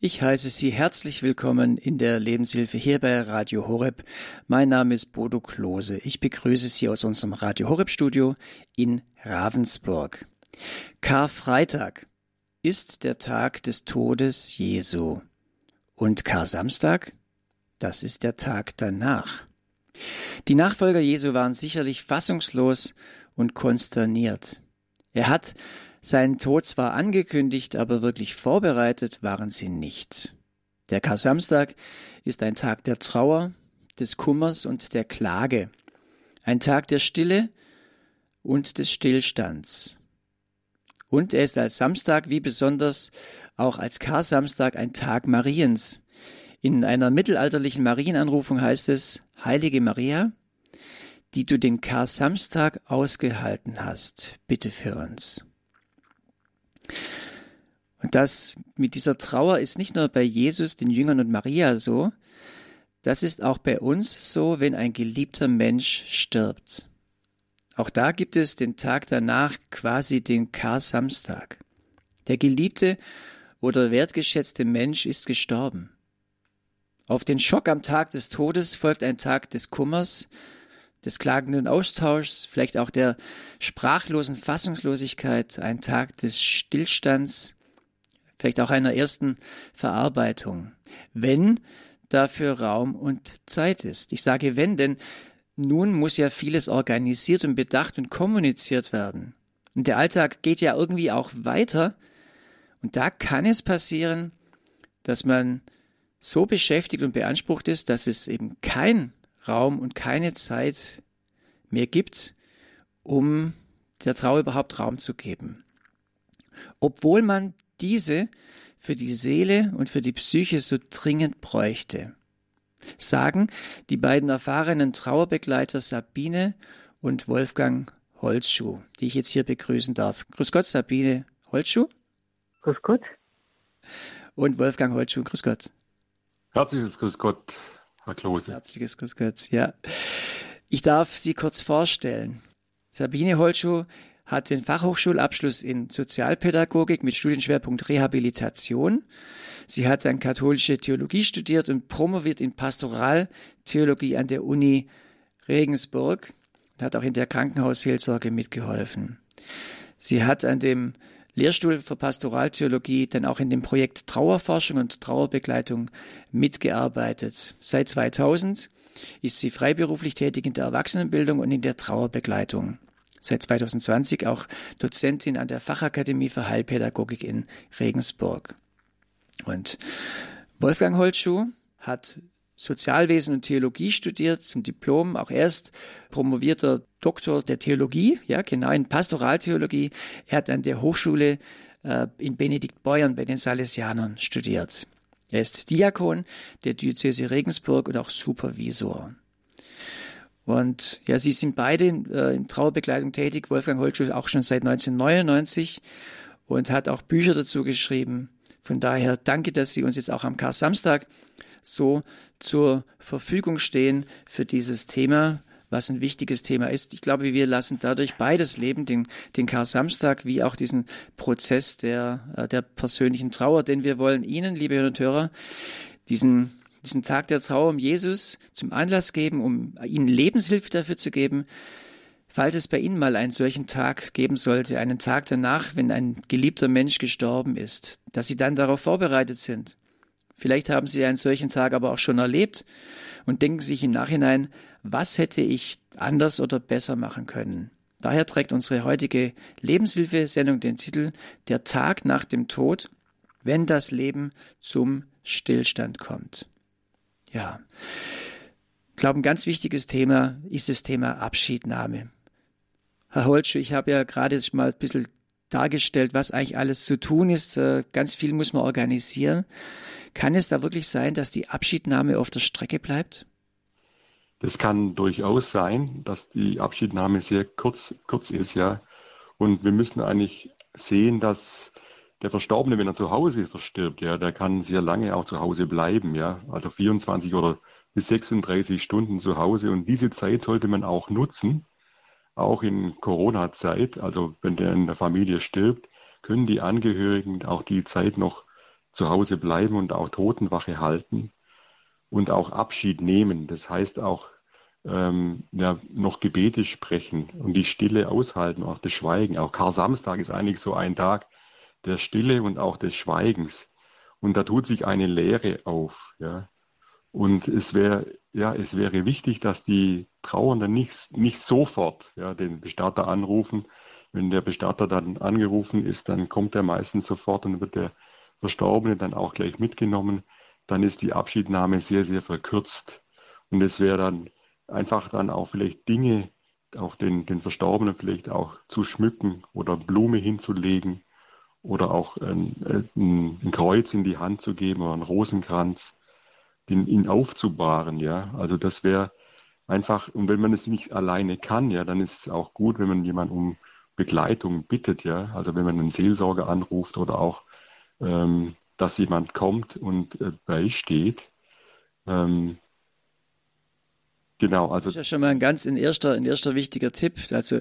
Ich heiße Sie herzlich willkommen in der Lebenshilfe hier bei Radio Horeb. Mein Name ist Bodo Klose. Ich begrüße Sie aus unserem Radio Horeb Studio in Ravensburg. Karfreitag ist der Tag des Todes Jesu. Und Kar-Samstag, das ist der Tag danach. Die Nachfolger Jesu waren sicherlich fassungslos und konsterniert. Er hat seinen Tod zwar angekündigt, aber wirklich vorbereitet waren sie nicht. Der Kar-Samstag ist ein Tag der Trauer, des Kummers und der Klage, ein Tag der Stille und des Stillstands. Und er ist als Samstag wie besonders auch als Kar-Samstag ein Tag Mariens. In einer mittelalterlichen Marienanrufung heißt es, Heilige Maria, die du den Kar-Samstag ausgehalten hast, bitte für uns. Und das mit dieser Trauer ist nicht nur bei Jesus, den Jüngern und Maria so, das ist auch bei uns so, wenn ein geliebter Mensch stirbt. Auch da gibt es den Tag danach quasi den Kar-Samstag. Der geliebte oder wertgeschätzte Mensch ist gestorben. Auf den Schock am Tag des Todes folgt ein Tag des Kummers, des klagenden Austauschs, vielleicht auch der sprachlosen Fassungslosigkeit, ein Tag des Stillstands, vielleicht auch einer ersten Verarbeitung, wenn dafür Raum und Zeit ist. Ich sage wenn, denn nun muss ja vieles organisiert und bedacht und kommuniziert werden. Und der Alltag geht ja irgendwie auch weiter. Und da kann es passieren, dass man so beschäftigt und beansprucht ist, dass es eben kein Raum und keine Zeit mehr gibt, um der Trauer überhaupt Raum zu geben. Obwohl man diese für die Seele und für die Psyche so dringend bräuchte, sagen die beiden erfahrenen Trauerbegleiter Sabine und Wolfgang Holzschuh, die ich jetzt hier begrüßen darf. Grüß Gott, Sabine Holzschuh. Grüß Gott. Und Wolfgang Holzschuh, grüß Gott. Herzliches Grüß Gott, Herr Klose. Herzliches Grüß Gott, ja. Ich darf Sie kurz vorstellen. Sabine Holschuh hat den Fachhochschulabschluss in Sozialpädagogik mit Studienschwerpunkt Rehabilitation. Sie hat dann katholische Theologie studiert und promoviert in Pastoraltheologie an der Uni Regensburg und hat auch in der Krankenhausseelsorge mitgeholfen. Sie hat an dem Lehrstuhl für Pastoraltheologie dann auch in dem Projekt Trauerforschung und Trauerbegleitung mitgearbeitet. Seit 2000 ist sie freiberuflich tätig in der Erwachsenenbildung und in der Trauerbegleitung. Seit 2020 auch Dozentin an der Fachakademie für Heilpädagogik in Regensburg. Und Wolfgang Holtschuh hat Sozialwesen und Theologie studiert, zum Diplom, auch erst promovierter Doktor der Theologie, ja, genau, in Pastoraltheologie. Er hat an der Hochschule äh, in Benediktbeuern bei den Salesianern studiert. Er ist Diakon der Diözese Regensburg und auch Supervisor. Und ja, sie sind beide in, äh, in Trauerbegleitung tätig. Wolfgang Holtschuh auch schon seit 1999 und hat auch Bücher dazu geschrieben. Von daher danke, dass Sie uns jetzt auch am Kar-Samstag so zur Verfügung stehen für dieses Thema, was ein wichtiges Thema ist. Ich glaube, wir lassen dadurch beides leben, den, den Kar-Samstag wie auch diesen Prozess der, äh, der persönlichen Trauer, denn wir wollen Ihnen, liebe Hörer und Hörer, diesen, diesen Tag der Trauer um Jesus zum Anlass geben, um Ihnen Lebenshilfe dafür zu geben, falls es bei Ihnen mal einen solchen Tag geben sollte, einen Tag danach, wenn ein geliebter Mensch gestorben ist, dass Sie dann darauf vorbereitet sind Vielleicht haben Sie einen solchen Tag aber auch schon erlebt und denken sich im Nachhinein, was hätte ich anders oder besser machen können? Daher trägt unsere heutige Lebenshilfesendung den Titel Der Tag nach dem Tod, wenn das Leben zum Stillstand kommt. Ja. Ich glaube, ein ganz wichtiges Thema ist das Thema Abschiednahme. Herr Holtsch, ich habe ja gerade mal ein bisschen dargestellt, was eigentlich alles zu tun ist. Äh, ganz viel muss man organisieren. Kann es da wirklich sein, dass die Abschiednahme auf der Strecke bleibt? Das kann durchaus sein, dass die Abschiednahme sehr kurz, kurz ist, ja. Und wir müssen eigentlich sehen, dass der Verstorbene, wenn er zu Hause verstirbt, ja, der kann sehr lange auch zu Hause bleiben, ja. Also 24 oder bis 36 Stunden zu Hause. Und diese Zeit sollte man auch nutzen, auch in Corona-Zeit. Also wenn der in der Familie stirbt, können die Angehörigen auch die Zeit noch zu Hause bleiben und auch Totenwache halten und auch Abschied nehmen. Das heißt auch ähm, ja, noch Gebete sprechen und die Stille aushalten, auch das Schweigen. Auch Kar Samstag ist eigentlich so ein Tag der Stille und auch des Schweigens. Und da tut sich eine Leere auf. Ja. Und es wäre ja, es wäre wichtig, dass die Trauernden nicht, nicht sofort ja, den Bestatter anrufen. Wenn der Bestatter dann angerufen ist, dann kommt er meistens sofort und wird der Verstorbene dann auch gleich mitgenommen. Dann ist die Abschiednahme sehr, sehr verkürzt. Und es wäre dann einfach dann auch vielleicht Dinge, auch den, den Verstorbenen vielleicht auch zu schmücken oder Blume hinzulegen oder auch ein, ein, ein Kreuz in die Hand zu geben oder einen Rosenkranz, den, ihn aufzubahren, ja. Also das wäre einfach, und wenn man es nicht alleine kann, ja, dann ist es auch gut, wenn man jemanden um Begleitung bittet, ja. Also wenn man einen Seelsorger anruft oder auch, ähm, dass jemand kommt und äh, beisteht. Ähm, Genau, also. Das ist ja schon mal ein ganz ein erster, ein erster wichtiger Tipp. Also,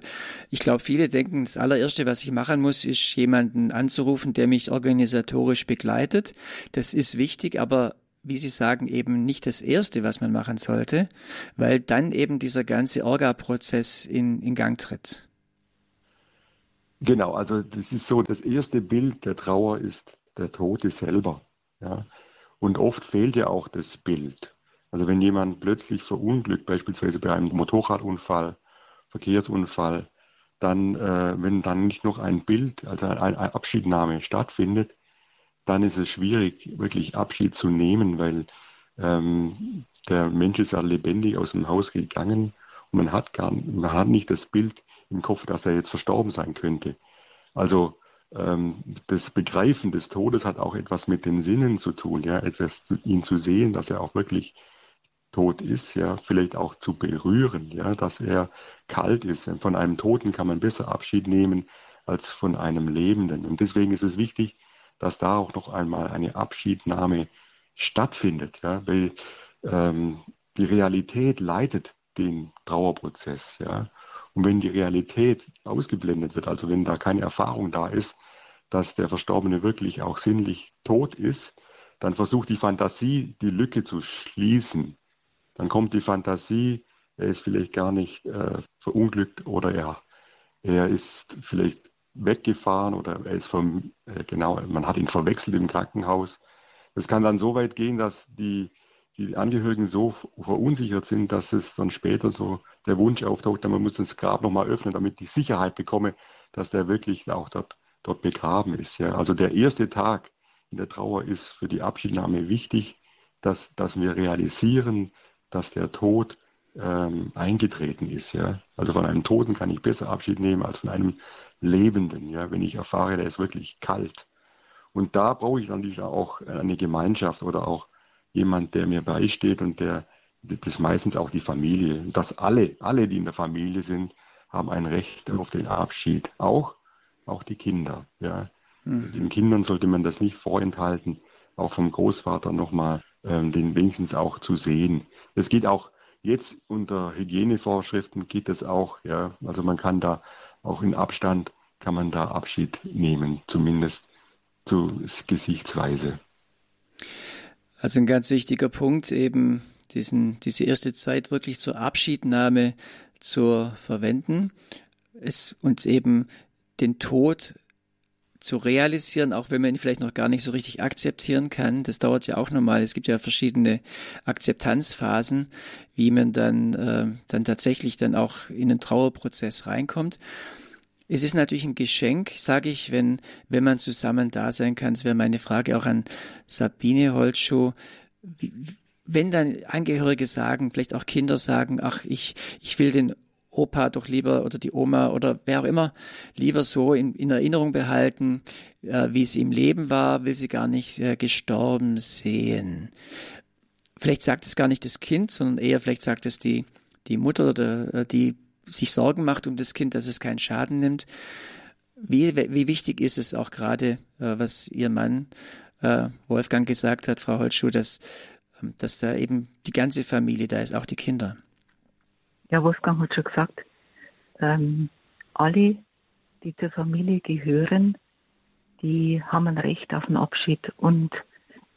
ich glaube, viele denken, das allererste, was ich machen muss, ist jemanden anzurufen, der mich organisatorisch begleitet. Das ist wichtig, aber wie Sie sagen, eben nicht das Erste, was man machen sollte, weil dann eben dieser ganze Orga-Prozess in, in Gang tritt. Genau, also das ist so, das erste Bild der Trauer ist der Tote selber. Ja? Und oft fehlt ja auch das Bild. Also wenn jemand plötzlich verunglückt, beispielsweise bei einem Motorradunfall, Verkehrsunfall, dann, äh, wenn dann nicht noch ein Bild, also eine Abschiednahme stattfindet, dann ist es schwierig, wirklich Abschied zu nehmen, weil ähm, der Mensch ist ja lebendig aus dem Haus gegangen und man hat, gar, man hat nicht das Bild im Kopf, dass er jetzt verstorben sein könnte. Also das Begreifen des Todes hat auch etwas mit den Sinnen zu tun, ja, etwas zu, ihn zu sehen, dass er auch wirklich tot ist, ja, vielleicht auch zu berühren, ja, dass er kalt ist. Von einem Toten kann man besser Abschied nehmen als von einem Lebenden. Und deswegen ist es wichtig, dass da auch noch einmal eine Abschiednahme stattfindet, ja, weil ähm, die Realität leitet den Trauerprozess, ja. Und wenn die Realität ausgeblendet wird, also wenn da keine Erfahrung da ist, dass der Verstorbene wirklich auch sinnlich tot ist, dann versucht die Fantasie, die Lücke zu schließen. Dann kommt die Fantasie, er ist vielleicht gar nicht äh, verunglückt oder er, er ist vielleicht weggefahren oder er ist vom, äh, genau, man hat ihn verwechselt im Krankenhaus. Es kann dann so weit gehen, dass die, die Angehörigen so verunsichert sind, dass es dann später so der Wunsch auftaucht, man muss das Grab nochmal öffnen, damit ich Sicherheit bekomme, dass der wirklich auch dort, dort begraben ist. Ja. Also der erste Tag in der Trauer ist für die Abschiednahme wichtig, dass, dass wir realisieren, dass der Tod ähm, eingetreten ist. Ja? Also von einem Toten kann ich besser Abschied nehmen als von einem Lebenden, ja? wenn ich erfahre, der ist wirklich kalt. Und da brauche ich natürlich auch eine Gemeinschaft oder auch jemand, der mir beisteht und der das ist meistens auch die Familie. Dass alle, alle, die in der Familie sind, haben ein Recht auf den Abschied. Auch, auch die Kinder. Ja. Mhm. Den Kindern sollte man das nicht vorenthalten, auch vom Großvater nochmal ähm, den wenigstens auch zu sehen. Es geht auch jetzt unter Hygienevorschriften geht es auch, ja. Also man kann da auch in Abstand kann man da Abschied nehmen, zumindest zu Gesichtsweise. Also ein ganz wichtiger Punkt eben diesen, diese erste Zeit wirklich zur Abschiednahme zu verwenden es, und eben den Tod zu realisieren, auch wenn man ihn vielleicht noch gar nicht so richtig akzeptieren kann. Das dauert ja auch nochmal. Es gibt ja verschiedene Akzeptanzphasen, wie man dann, äh, dann tatsächlich dann auch in den Trauerprozess reinkommt. Es ist natürlich ein Geschenk, sage ich, wenn, wenn man zusammen da sein kann. Das wäre meine Frage auch an Sabine Holtschuh. Wenn dann Angehörige sagen, vielleicht auch Kinder sagen, ach, ich, ich will den Opa doch lieber oder die Oma oder wer auch immer lieber so in, in Erinnerung behalten, äh, wie sie im Leben war, will sie gar nicht äh, gestorben sehen. Vielleicht sagt es gar nicht das Kind, sondern eher vielleicht sagt es die, die Mutter oder äh, die sich Sorgen macht um das Kind, dass es keinen Schaden nimmt. Wie, wie wichtig ist es auch gerade, äh, was Ihr Mann äh, Wolfgang gesagt hat, Frau Holtschuh, dass, ähm, dass da eben die ganze Familie da ist, auch die Kinder? Ja, Wolfgang hat schon gesagt, ähm, alle, die zur Familie gehören, die haben ein Recht auf einen Abschied. Und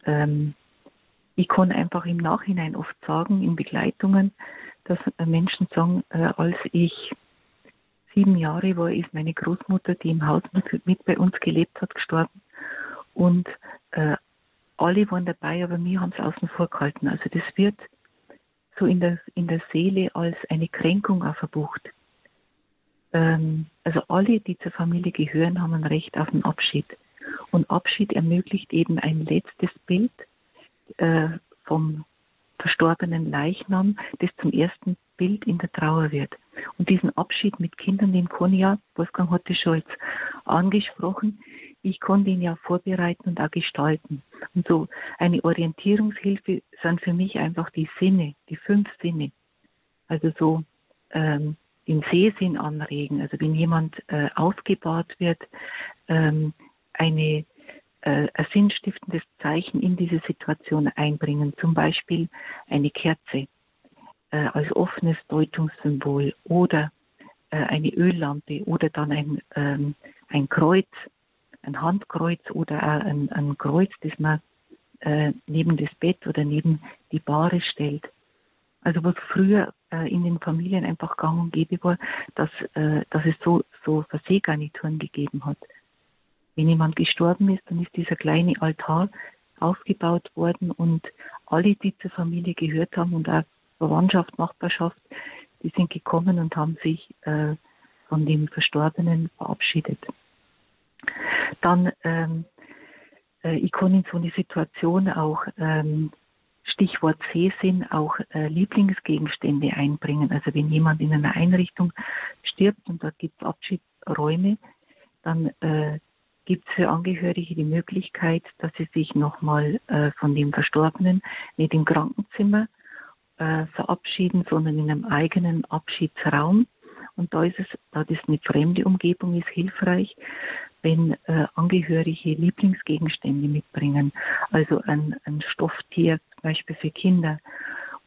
ähm, ich kann einfach im Nachhinein oft sagen, in Begleitungen, dass Menschen sagen, äh, als ich sieben Jahre war, ist meine Großmutter, die im Haus mit, mit bei uns gelebt hat, gestorben. Und äh, alle waren dabei, aber wir haben es außen vor gehalten. Also das wird so in der, in der Seele als eine Kränkung auch verbucht. Ähm, also alle, die zur Familie gehören, haben ein Recht auf einen Abschied. Und Abschied ermöglicht eben ein letztes Bild äh, vom verstorbenen Leichnam, das zum ersten Bild in der Trauer wird. Und diesen Abschied mit Kindern, den kann ja, Wolfgang schon jetzt angesprochen, ich kann den ja vorbereiten und auch gestalten. Und so eine Orientierungshilfe sind für mich einfach die Sinne, die fünf Sinne. Also so ähm, den Sehsinn anregen. Also wenn jemand äh, aufgebahrt wird, ähm, eine äh, ein sinnstiftendes Zeichen in diese Situation einbringen. Zum Beispiel eine Kerze äh, als offenes Deutungssymbol oder äh, eine Öllampe oder dann ein, ähm, ein Kreuz, ein Handkreuz oder ein, ein Kreuz, das man äh, neben das Bett oder neben die Bahre stellt. Also was früher äh, in den Familien einfach gang und gäbe war, dass, äh, dass es so, so Versegarnituren gegeben hat. Wenn jemand gestorben ist, dann ist dieser kleine Altar aufgebaut worden und alle, die zur Familie gehört haben und auch Verwandtschaft, Nachbarschaft, die sind gekommen und haben sich äh, von dem Verstorbenen verabschiedet. Dann, ähm, äh, ich kann in so eine Situation auch, ähm, Stichwort Sehsinn, auch äh, Lieblingsgegenstände einbringen. Also wenn jemand in einer Einrichtung stirbt und dort gibt es Abschiedsräume, dann äh, gibt es für Angehörige die Möglichkeit, dass sie sich nochmal äh, von dem Verstorbenen nicht im Krankenzimmer äh, verabschieden, sondern in einem eigenen Abschiedsraum. Und da ist es, da das eine fremde Umgebung ist, hilfreich, wenn äh, Angehörige Lieblingsgegenstände mitbringen, also ein, ein Stofftier, zum Beispiel für Kinder,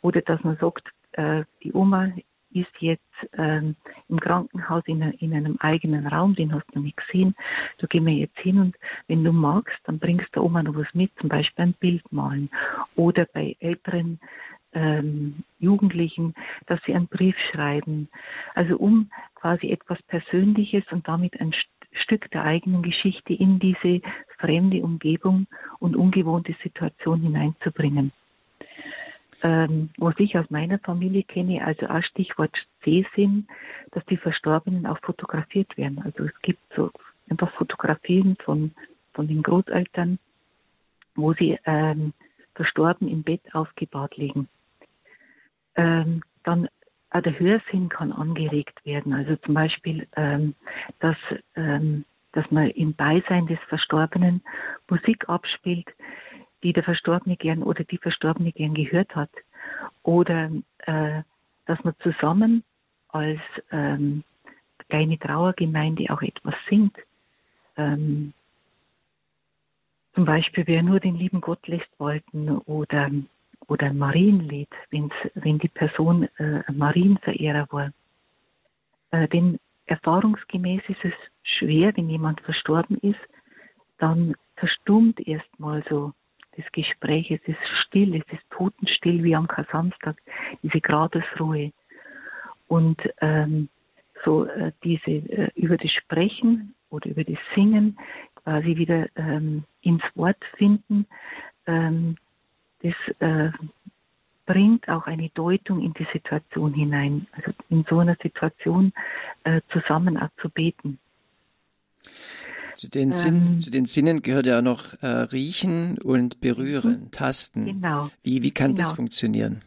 oder dass man sagt, äh, die Oma ist jetzt ähm, im Krankenhaus in, in, einem eigenen Raum, den hast du nicht gesehen. Da gehen wir jetzt hin und wenn du magst, dann bringst du Oma noch was mit, zum Beispiel ein Bild malen. Oder bei älteren ähm, Jugendlichen, dass sie einen Brief schreiben. Also um quasi etwas Persönliches und damit ein Stück der eigenen Geschichte in diese fremde Umgebung und ungewohnte Situation hineinzubringen ähm, was ich aus meiner Familie kenne, also auch Stichwort Sehsinn, dass die Verstorbenen auch fotografiert werden. Also es gibt so einfach Fotografien von, von den Großeltern, wo sie ähm, verstorben im Bett aufgebahrt liegen. Ähm, dann auch der Hörsinn kann angeregt werden. Also zum Beispiel, ähm, dass, ähm, dass man im Beisein des Verstorbenen Musik abspielt, die der Verstorbene gern oder die Verstorbene gern gehört hat. Oder äh, dass man zusammen als ähm, kleine Trauergemeinde auch etwas singt. Ähm, zum Beispiel, wer nur den lieben Gott lässt walten oder, oder ein Marienlied, wenn's, wenn die Person äh, Marienverehrer war. Äh, denn erfahrungsgemäß ist es schwer, wenn jemand verstorben ist, dann verstummt erstmal so das Gespräch, es ist still, es ist totenstill wie am Kasamstag, diese Gradesruhe. Und ähm, so äh, diese äh, über das Sprechen oder über das Singen quasi wieder ähm, ins Wort finden, ähm, das äh, bringt auch eine Deutung in die Situation hinein. Also in so einer Situation äh, zusammen auch zu beten. Zu den, ähm, Sinn, zu den Sinnen gehört ja noch äh, Riechen und Berühren, mhm. Tasten. Genau. Wie, wie kann genau. das funktionieren?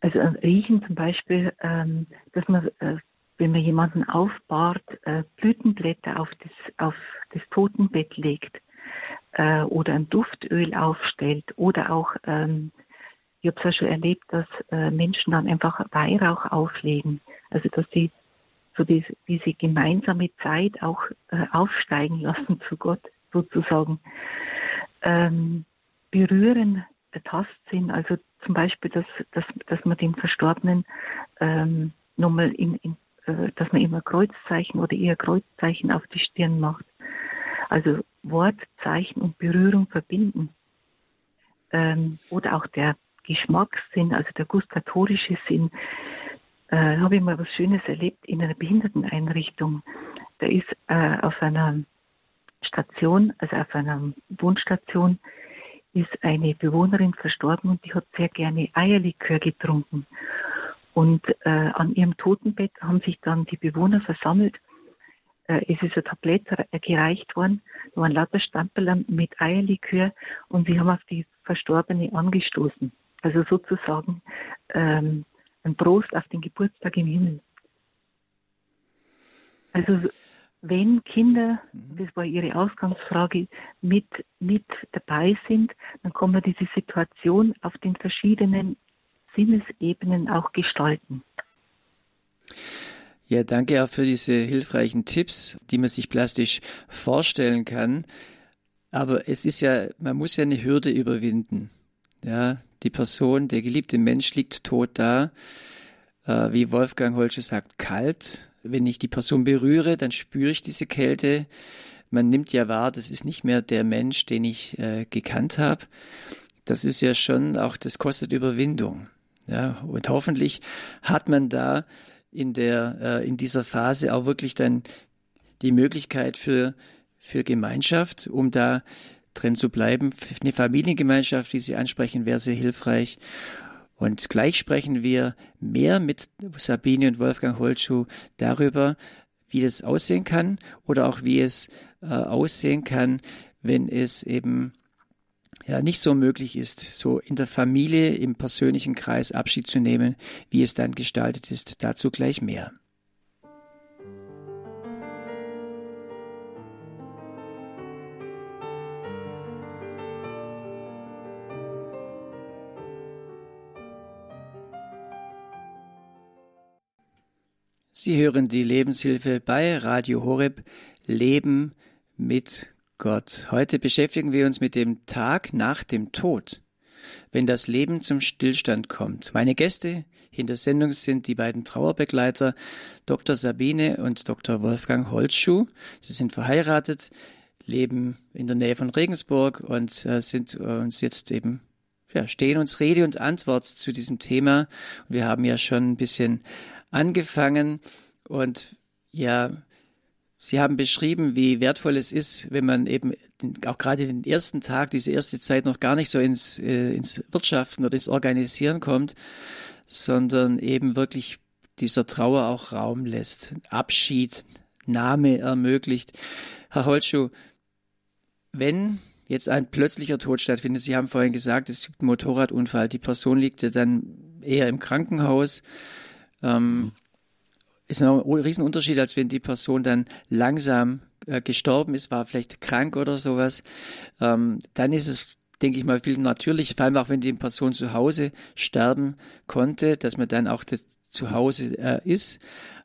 Also äh, Riechen zum Beispiel, ähm, dass man, äh, wenn man jemanden aufbahrt, äh, Blütenblätter auf das, auf das Totenbett legt äh, oder ein Duftöl aufstellt oder auch, ähm, ich habe es ja schon erlebt, dass äh, Menschen dann einfach Weihrauch auflegen. Also dass sie so die, diese gemeinsame Zeit auch äh, aufsteigen lassen zu Gott sozusagen. Ähm, berühren, der Tastsinn, also zum Beispiel, dass, dass, dass man den Verstorbenen ähm, nochmal in, in äh, dass man immer Kreuzzeichen oder eher Kreuzzeichen auf die Stirn macht. Also Wort, Zeichen und Berührung verbinden. ähm, oder auch der Geschmackssinn, also der gustatorische Sinn, äh, habe ich mal was Schönes erlebt in einer Behinderteneinrichtung. Da ist äh, auf einer Station, also auf einer Wohnstation, ist eine Bewohnerin verstorben und die hat sehr gerne Eierlikör getrunken. Und äh, an ihrem Totenbett haben sich dann die Bewohner versammelt. Äh, es ist ein Tablett gereicht worden, da waren lauter Stamperl mit Eierlikör und sie haben auf die Verstorbene angestoßen. Also sozusagen ähm, ein Prost auf den Geburtstag im Himmel. Also wenn Kinder, mhm. das war Ihre Ausgangsfrage, mit, mit dabei sind, dann kann man diese Situation auf den verschiedenen Sinnesebenen auch gestalten. Ja, danke auch für diese hilfreichen Tipps, die man sich plastisch vorstellen kann. Aber es ist ja, man muss ja eine Hürde überwinden. Ja, die Person, der geliebte Mensch liegt tot da, äh, wie Wolfgang Holsche sagt, kalt. Wenn ich die Person berühre, dann spüre ich diese Kälte. Man nimmt ja wahr, das ist nicht mehr der Mensch, den ich äh, gekannt habe. Das ist ja schon auch, das kostet Überwindung. Ja, und hoffentlich hat man da in der, äh, in dieser Phase auch wirklich dann die Möglichkeit für, für Gemeinschaft, um da drin zu bleiben. Eine Familiengemeinschaft, die Sie ansprechen, wäre sehr hilfreich. Und gleich sprechen wir mehr mit Sabine und Wolfgang Holtschuh darüber, wie das aussehen kann oder auch wie es äh, aussehen kann, wenn es eben ja nicht so möglich ist, so in der Familie, im persönlichen Kreis Abschied zu nehmen, wie es dann gestaltet ist. Dazu gleich mehr. Sie hören die Lebenshilfe bei Radio Horeb Leben mit Gott. Heute beschäftigen wir uns mit dem Tag nach dem Tod, wenn das Leben zum Stillstand kommt. Meine Gäste in der Sendung sind die beiden Trauerbegleiter Dr. Sabine und Dr. Wolfgang Holzschuh. Sie sind verheiratet, leben in der Nähe von Regensburg und äh, sind uns jetzt eben ja, stehen uns Rede und Antwort zu diesem Thema. wir haben ja schon ein bisschen angefangen und ja, Sie haben beschrieben, wie wertvoll es ist, wenn man eben auch gerade den ersten Tag, diese erste Zeit noch gar nicht so ins, äh, ins Wirtschaften oder ins Organisieren kommt, sondern eben wirklich dieser Trauer auch Raum lässt, Abschied, Name ermöglicht. Herr Holtschuh, wenn jetzt ein plötzlicher Tod stattfindet, Sie haben vorhin gesagt, es gibt einen Motorradunfall, die Person liegt ja dann eher im Krankenhaus, ähm, ist ein Riesenunterschied, als wenn die Person dann langsam äh, gestorben ist, war vielleicht krank oder sowas. Ähm, dann ist es, denke ich mal, viel natürlicher, vor allem auch wenn die Person zu Hause sterben konnte, dass man dann auch das zu Hause äh, ist.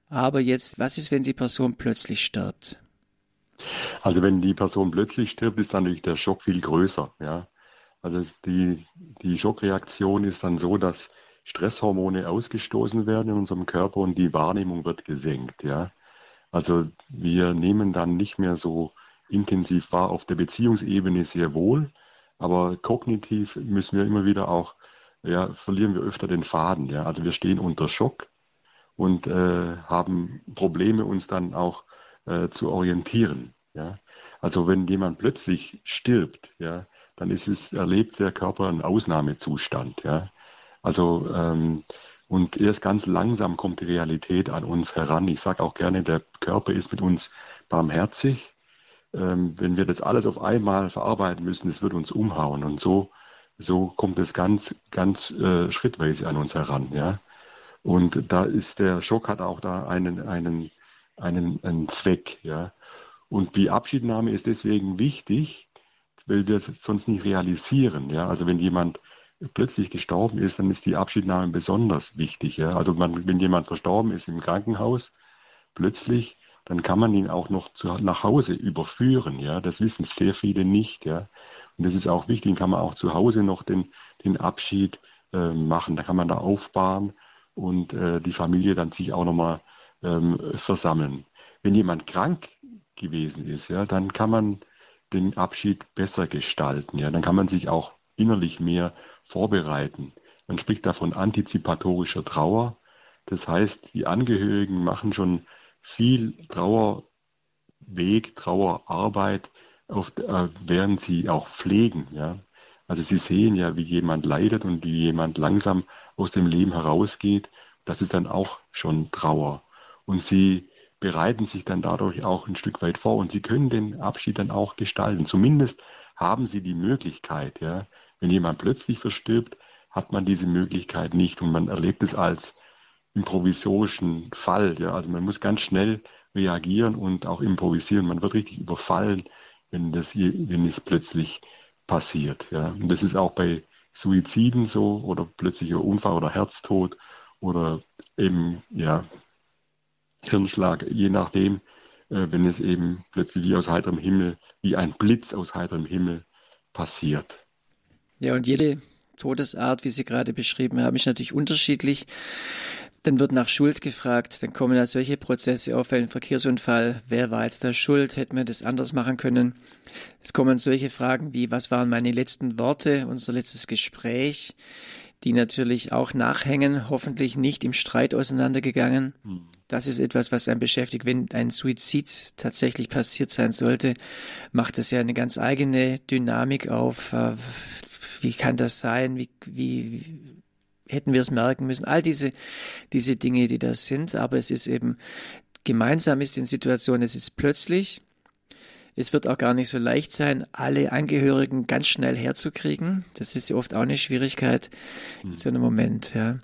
Aber jetzt, was ist, wenn die Person plötzlich stirbt? Also wenn die Person plötzlich stirbt, ist dann natürlich der Schock viel größer. Ja? Also die, die Schockreaktion ist dann so, dass Stresshormone ausgestoßen werden in unserem Körper und die Wahrnehmung wird gesenkt. Ja? Also wir nehmen dann nicht mehr so intensiv wahr auf der Beziehungsebene sehr wohl, aber kognitiv müssen wir immer wieder auch, ja, verlieren wir öfter den Faden. Ja? Also wir stehen unter Schock und äh, haben Probleme, uns dann auch äh, zu orientieren. Ja? Also wenn jemand plötzlich stirbt, ja, dann ist es, erlebt der Körper einen Ausnahmezustand. Ja? Also ähm, und erst ganz langsam kommt die Realität an uns heran. Ich sage auch gerne, der Körper ist mit uns barmherzig. Ähm, wenn wir das alles auf einmal verarbeiten müssen, das wird uns umhauen. Und so, so kommt es ganz, ganz äh, schrittweise an uns heran. Ja? Und da ist der Schock hat auch da einen, einen, einen, einen Zweck. Ja? Und die Abschiednahme ist deswegen wichtig, weil wir es sonst nicht realisieren. Ja? Also wenn jemand plötzlich gestorben ist, dann ist die Abschiednahme besonders wichtig. Ja? Also man, wenn jemand verstorben ist im Krankenhaus, plötzlich, dann kann man ihn auch noch zu, nach Hause überführen. Ja? Das wissen sehr viele nicht. Ja? Und das ist auch wichtig, dann kann man auch zu Hause noch den, den Abschied äh, machen. Da kann man da aufbahren und äh, die Familie dann sich auch nochmal ähm, versammeln. Wenn jemand krank gewesen ist, ja, dann kann man den Abschied besser gestalten. Ja? Dann kann man sich auch innerlich mehr vorbereiten. Man spricht da von antizipatorischer Trauer. Das heißt, die Angehörigen machen schon viel Trauerweg, Trauerarbeit, auf, äh, während sie auch pflegen. Ja? Also sie sehen ja, wie jemand leidet und wie jemand langsam aus dem Leben herausgeht. Das ist dann auch schon Trauer. Und sie bereiten sich dann dadurch auch ein Stück weit vor und sie können den Abschied dann auch gestalten. Zumindest haben sie die Möglichkeit. Ja? Wenn jemand plötzlich verstirbt, hat man diese Möglichkeit nicht und man erlebt es als improvisorischen Fall. Ja? Also man muss ganz schnell reagieren und auch improvisieren. Man wird richtig überfallen, wenn, das, wenn es plötzlich passiert. Ja? Und das ist auch bei Suiziden so oder plötzlicher Unfall oder Herztod oder eben ja, Hirnschlag, je nachdem, äh, wenn es eben plötzlich wie aus heiterem Himmel, wie ein Blitz aus heiterem Himmel passiert. Ja, und jede Todesart, wie Sie gerade beschrieben haben, ist natürlich unterschiedlich. Dann wird nach Schuld gefragt, dann kommen da solche Prozesse auf, ein Verkehrsunfall, wer war jetzt da schuld, hätten wir das anders machen können. Es kommen solche Fragen wie, was waren meine letzten Worte, unser letztes Gespräch, die natürlich auch nachhängen, hoffentlich nicht im Streit auseinandergegangen. Hm. Das ist etwas, was einen beschäftigt. Wenn ein Suizid tatsächlich passiert sein sollte, macht es ja eine ganz eigene Dynamik auf. Wie kann das sein? Wie, wie, hätten wir es merken müssen. All diese, diese Dinge, die da sind. Aber es ist eben, gemeinsam ist in Situationen, es ist plötzlich. Es wird auch gar nicht so leicht sein, alle Angehörigen ganz schnell herzukriegen. Das ist oft auch eine Schwierigkeit in so einem Moment, ja.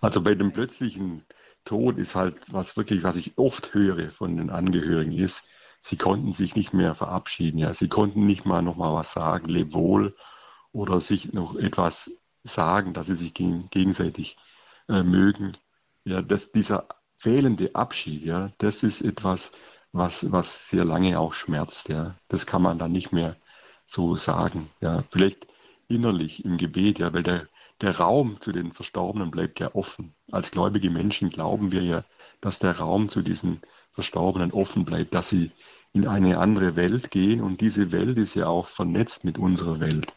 Also bei dem plötzlichen Tod ist halt was wirklich, was ich oft höre von den Angehörigen ist, sie konnten sich nicht mehr verabschieden. Ja. Sie konnten nicht mal noch mal was sagen, leb wohl oder sich noch etwas sagen, dass sie sich gegenseitig äh, mögen. Ja, dass dieser fehlende Abschied, ja, das ist etwas, was, was sehr lange auch schmerzt. Ja. Das kann man dann nicht mehr so sagen. Ja. Vielleicht innerlich im Gebet, ja, weil der, der Raum zu den Verstorbenen bleibt ja offen. Als gläubige Menschen glauben wir ja, dass der Raum zu diesen Verstorbenen offen bleibt, dass sie in eine andere Welt gehen und diese Welt ist ja auch vernetzt mit unserer Welt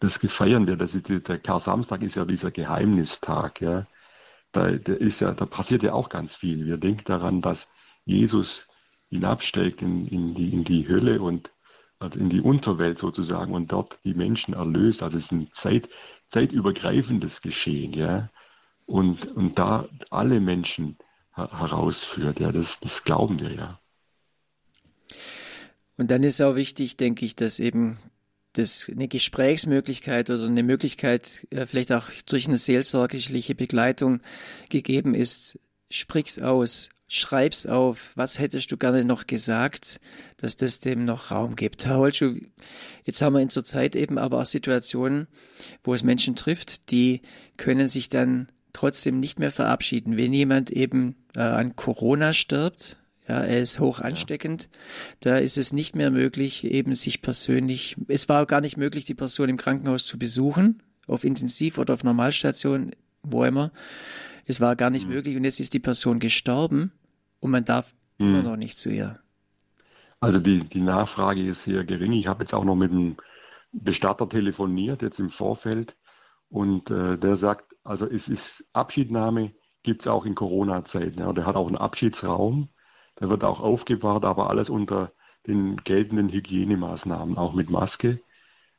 das feiern wir. Das ist, der Kar-Samstag ist ja dieser Geheimnistag. Ja. Da, da, ist ja, da passiert ja auch ganz viel. Wir denken daran, dass Jesus hinabsteigt in, in, die, in die Hölle und also in die Unterwelt sozusagen und dort die Menschen erlöst. Also es ist ein Zeit, zeitübergreifendes Geschehen. Ja. Und, und da alle Menschen herausführt. Ja. Das, das glauben wir ja. Und dann ist auch wichtig, denke ich, dass eben das eine Gesprächsmöglichkeit oder eine Möglichkeit, äh, vielleicht auch durch eine seelsorgliche Begleitung gegeben ist, sprich's aus, schreib's auf, was hättest du gerne noch gesagt, dass das dem noch Raum gibt. Herr Holschuh, jetzt haben wir in zur Zeit eben aber auch Situationen, wo es Menschen trifft, die können sich dann trotzdem nicht mehr verabschieden. Wenn jemand eben äh, an Corona stirbt, ja, er ist hoch ansteckend. Ja. Da ist es nicht mehr möglich, eben sich persönlich, es war gar nicht möglich, die Person im Krankenhaus zu besuchen, auf Intensiv- oder auf Normalstation, wo immer. Es war gar nicht mhm. möglich und jetzt ist die Person gestorben und man darf mhm. immer noch nicht zu ihr. Also die, die Nachfrage ist sehr gering. Ich habe jetzt auch noch mit einem Bestatter telefoniert, jetzt im Vorfeld. Und äh, der sagt, also es ist Abschiednahme, gibt es auch in Corona-Zeiten. Ja, der hat auch einen Abschiedsraum der wird auch aufgebahrt, aber alles unter den geltenden Hygienemaßnahmen, auch mit Maske.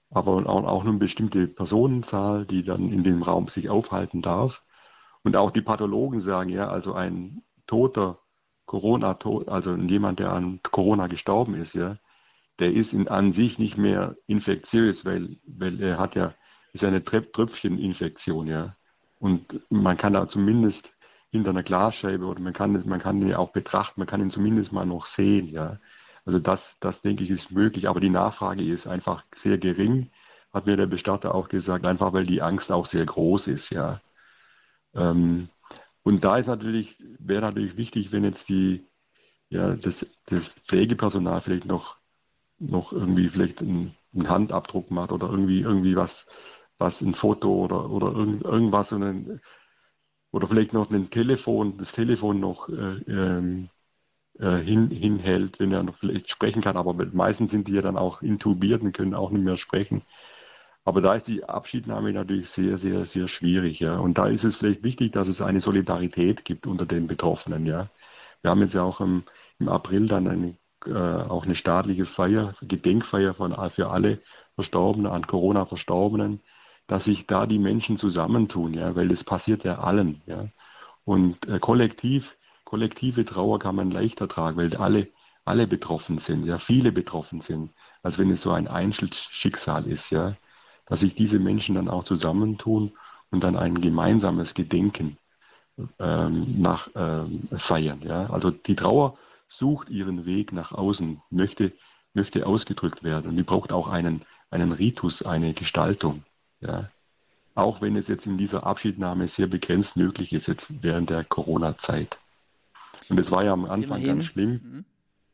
Aber auch, nur eine bestimmte Personenzahl, die dann in dem Raum sich aufhalten darf. Und auch die Pathologen sagen ja, also ein toter Corona, also jemand, der an Corona gestorben ist, ja, der ist in, an sich nicht mehr infektiös, weil, weil er hat ja, ist eine Tröpfcheninfektion, ja. Und man kann da zumindest hinter einer Glasscheibe oder man kann, man kann ihn auch betrachten, man kann ihn zumindest mal noch sehen, ja. Also das, das denke ich ist möglich, aber die Nachfrage ist einfach sehr gering, hat mir der Bestatter auch gesagt, einfach weil die Angst auch sehr groß ist, ja. Ähm, und da ist natürlich, wäre natürlich wichtig, wenn jetzt die, ja, das, das Pflegepersonal vielleicht noch, noch irgendwie vielleicht einen, einen Handabdruck macht oder irgendwie, irgendwie was, was ein Foto oder, oder irgend, irgendwas, und dann, oder vielleicht noch ein Telefon, das Telefon noch äh, ähm, äh, hin, hinhält, wenn er noch vielleicht sprechen kann. Aber meistens sind die ja dann auch intubiert und können auch nicht mehr sprechen. Aber da ist die Abschiednahme natürlich sehr, sehr, sehr schwierig. Ja. Und da ist es vielleicht wichtig, dass es eine Solidarität gibt unter den Betroffenen. Ja. Wir haben jetzt ja auch im, im April dann eine, äh, auch eine staatliche Feier, Gedenkfeier von, für alle Verstorbenen, an Corona Verstorbenen, dass sich da die Menschen zusammentun, ja, weil es passiert ja allen. Ja. Und äh, kollektiv, kollektive Trauer kann man leichter tragen, weil alle, alle betroffen sind, ja, viele betroffen sind, als wenn es so ein Einzelschicksal ist, ja, dass sich diese Menschen dann auch zusammentun und dann ein gemeinsames Gedenken ähm, nach ähm, feiern. Ja. Also die Trauer sucht ihren Weg nach außen, möchte, möchte ausgedrückt werden und die braucht auch einen, einen Ritus, eine Gestaltung. Ja. Auch wenn es jetzt in dieser Abschiednahme sehr begrenzt möglich ist, jetzt während der Corona-Zeit. Und es war ja am Anfang Immerhin. ganz schlimm. Mhm.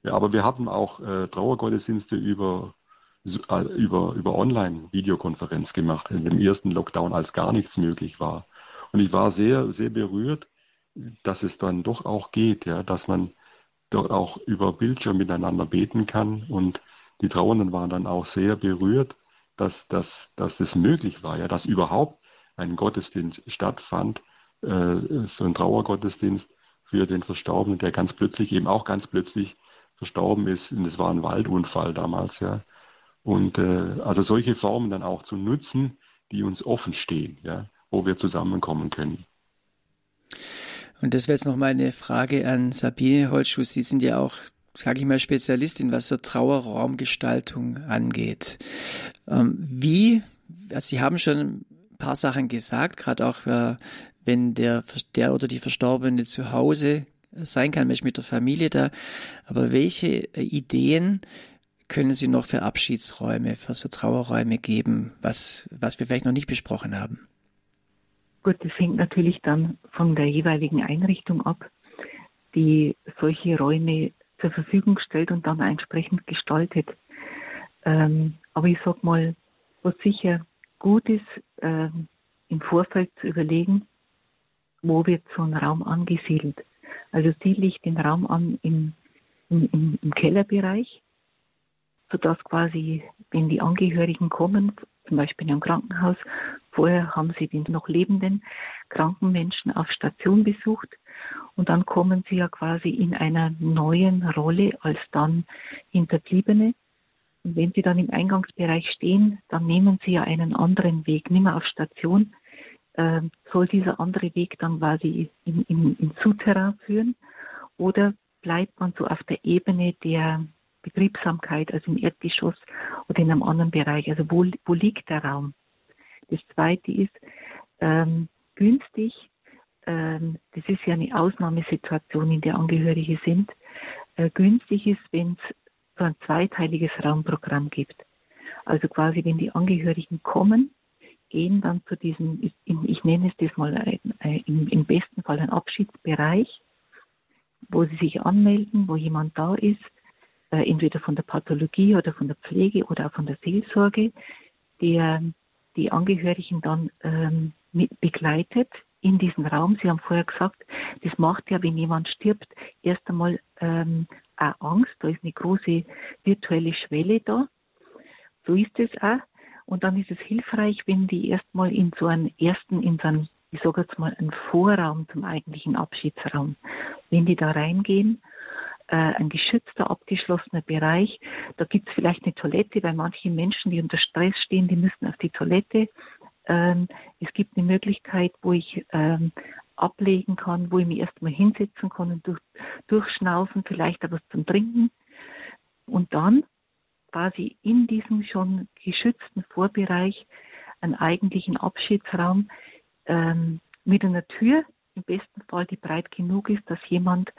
Ja, aber wir hatten auch äh, Trauergottesdienste über, äh, über, über Online-Videokonferenz gemacht, in dem ersten Lockdown, als gar nichts möglich war. Und ich war sehr, sehr berührt, dass es dann doch auch geht, ja, dass man doch auch über Bildschirm miteinander beten kann. Und die Trauernden waren dann auch sehr berührt, dass, dass, dass es möglich war, ja, dass überhaupt ein Gottesdienst stattfand, äh, so ein Trauergottesdienst für den Verstorbenen, der ganz plötzlich, eben auch ganz plötzlich verstorben ist. Und es war ein Waldunfall damals, ja. Und äh, also solche Formen dann auch zu nutzen, die uns offen stehen, ja, wo wir zusammenkommen können. Und das wäre jetzt noch mal eine Frage an Sabine Holzschuss. Sie sind ja auch sage ich mal, Spezialistin, was so Trauerraumgestaltung angeht. Ähm, wie, also Sie haben schon ein paar Sachen gesagt, gerade auch, äh, wenn der, der oder die Verstorbene zu Hause sein kann, mit der Familie da. Aber welche äh, Ideen können Sie noch für Abschiedsräume, für so Trauerräume geben, was, was wir vielleicht noch nicht besprochen haben? Gut, das hängt natürlich dann von der jeweiligen Einrichtung ab, die solche Räume zur Verfügung stellt und dann entsprechend gestaltet. Ähm, aber ich sag mal, was sicher gut ist, ähm, im Vorfeld zu überlegen, wo wird so ein Raum angesiedelt. Also siedle ich den Raum an im, im, im Kellerbereich, sodass quasi, wenn die Angehörigen kommen, zum Beispiel in einem Krankenhaus, vorher haben sie den noch lebenden kranken Menschen auf Station besucht und dann kommen sie ja quasi in einer neuen Rolle als dann Hinterbliebene. Und wenn sie dann im Eingangsbereich stehen, dann nehmen sie ja einen anderen Weg, nicht mehr auf Station. Äh, soll dieser andere Weg dann quasi in, in, in Souterrain führen oder bleibt man so auf der Ebene der Betriebsamkeit, also im Erdgeschoss oder in einem anderen Bereich? Also wo, wo liegt der Raum? Das zweite ist, ähm, günstig ähm, das ist ja eine Ausnahmesituation, in der Angehörige sind, äh, günstig ist, wenn es so ein zweiteiliges Raumprogramm gibt. Also quasi, wenn die Angehörigen kommen, gehen dann zu diesem, ich, ich nenne es das mal äh, im, im besten Fall ein Abschiedsbereich, wo sie sich anmelden, wo jemand da ist, äh, entweder von der Pathologie oder von der Pflege oder auch von der Seelsorge, der die Angehörigen dann ähm, begleitet in diesen Raum. Sie haben vorher gesagt, das macht ja, wenn jemand stirbt, erst einmal ähm, auch Angst. Da ist eine große virtuelle Schwelle da. So ist es auch. Und dann ist es hilfreich, wenn die erstmal in so einen ersten, in so einen, ich sage jetzt mal, einen Vorraum zum eigentlichen Abschiedsraum, wenn die da reingehen, äh, ein geschützter, abgeschlossener Bereich. Da gibt es vielleicht eine Toilette, weil manche Menschen, die unter Stress stehen, die müssen auf die Toilette. Ähm, es gibt eine Möglichkeit, wo ich ähm, ablegen kann, wo ich mich erstmal hinsetzen kann und durch, durchschnaufen, vielleicht etwas zum Trinken. Und dann quasi in diesem schon geschützten Vorbereich einen eigentlichen Abschiedsraum ähm, mit einer Tür, im besten Fall, die breit genug ist, dass jemand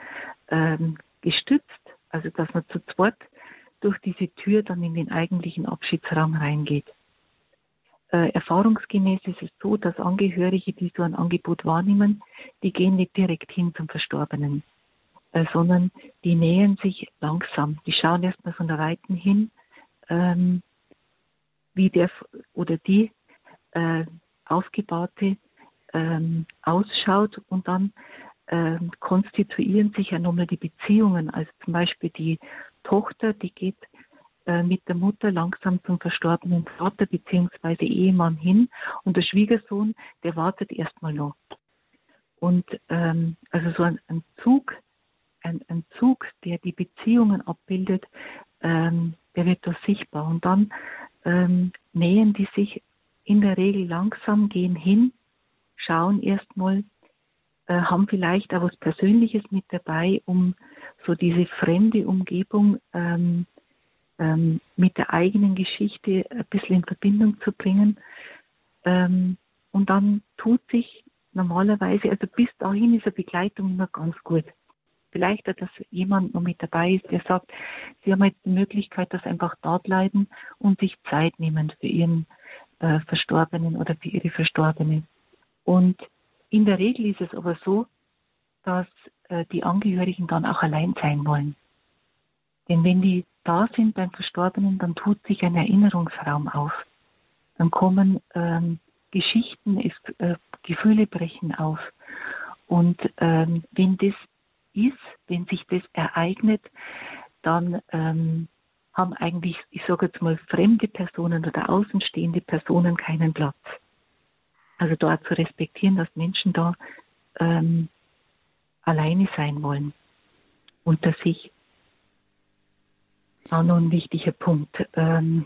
ähm, gestützt, also dass man zu zweit durch diese Tür dann in den eigentlichen Abschiedsraum reingeht. Äh, erfahrungsgemäß ist es so, dass Angehörige, die so ein Angebot wahrnehmen, die gehen nicht direkt hin zum Verstorbenen, äh, sondern die nähern sich langsam. Die schauen erstmal von der Weiten hin, ähm, wie der oder die äh, Aufgebahrte ähm, ausschaut und dann ähm, konstituieren sich ja nochmal die Beziehungen. Also zum Beispiel die Tochter, die geht äh, mit der Mutter langsam zum verstorbenen Vater bzw. Ehemann hin und der Schwiegersohn, der wartet erstmal noch. Und ähm, also so ein, ein Zug, ein, ein, Zug, der die Beziehungen abbildet, ähm, der wird da sichtbar. Und dann ähm, nähern die sich in der Regel langsam, gehen hin, schauen erstmal, äh, haben vielleicht auch was Persönliches mit dabei, um so diese fremde Umgebung ähm, ähm, mit der eigenen Geschichte ein bisschen in Verbindung zu bringen. Ähm, und dann tut sich normalerweise, also bis dahin ist eine Begleitung immer ganz gut. Vielleicht, dass jemand noch mit dabei ist, der sagt, Sie haben jetzt die Möglichkeit, dass einfach da bleiben und sich Zeit nehmen für Ihren äh, Verstorbenen oder für Ihre Verstorbene. Und in der Regel ist es aber so, dass äh, die Angehörigen dann auch allein sein wollen. Denn wenn die da sind beim Verstorbenen, dann tut sich ein Erinnerungsraum auf. Dann kommen ähm, Geschichten, ist, äh, Gefühle brechen auf. Und ähm, wenn das ist, wenn sich das ereignet, dann ähm, haben eigentlich, ich sage jetzt mal, fremde Personen oder außenstehende Personen keinen Platz. Also dort zu respektieren, dass Menschen da ähm, alleine sein wollen unter sich. Auch noch ein wichtiger Punkt. Ähm,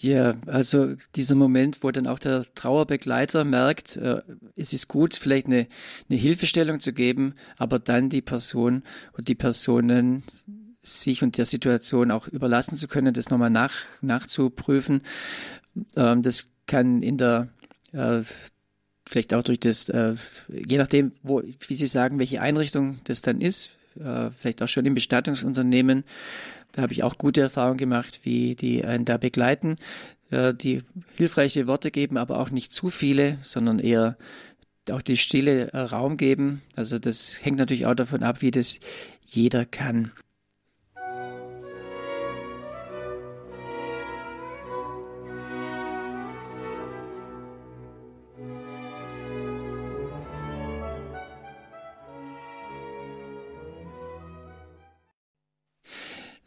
ja, also dieser Moment, wo dann auch der Trauerbegleiter merkt, äh, es ist gut, vielleicht eine, eine Hilfestellung zu geben, aber dann die Person und die Personen sich und der Situation auch überlassen zu können, das nochmal nach, nachzuprüfen. Ähm, das kann in der äh, vielleicht auch durch das, äh, je nachdem, wo, wie Sie sagen, welche Einrichtung das dann ist, äh, vielleicht auch schon im Bestattungsunternehmen. Da habe ich auch gute Erfahrungen gemacht, wie die einen da begleiten, äh, die hilfreiche Worte geben, aber auch nicht zu viele, sondern eher auch die Stille äh, Raum geben. Also das hängt natürlich auch davon ab, wie das jeder kann.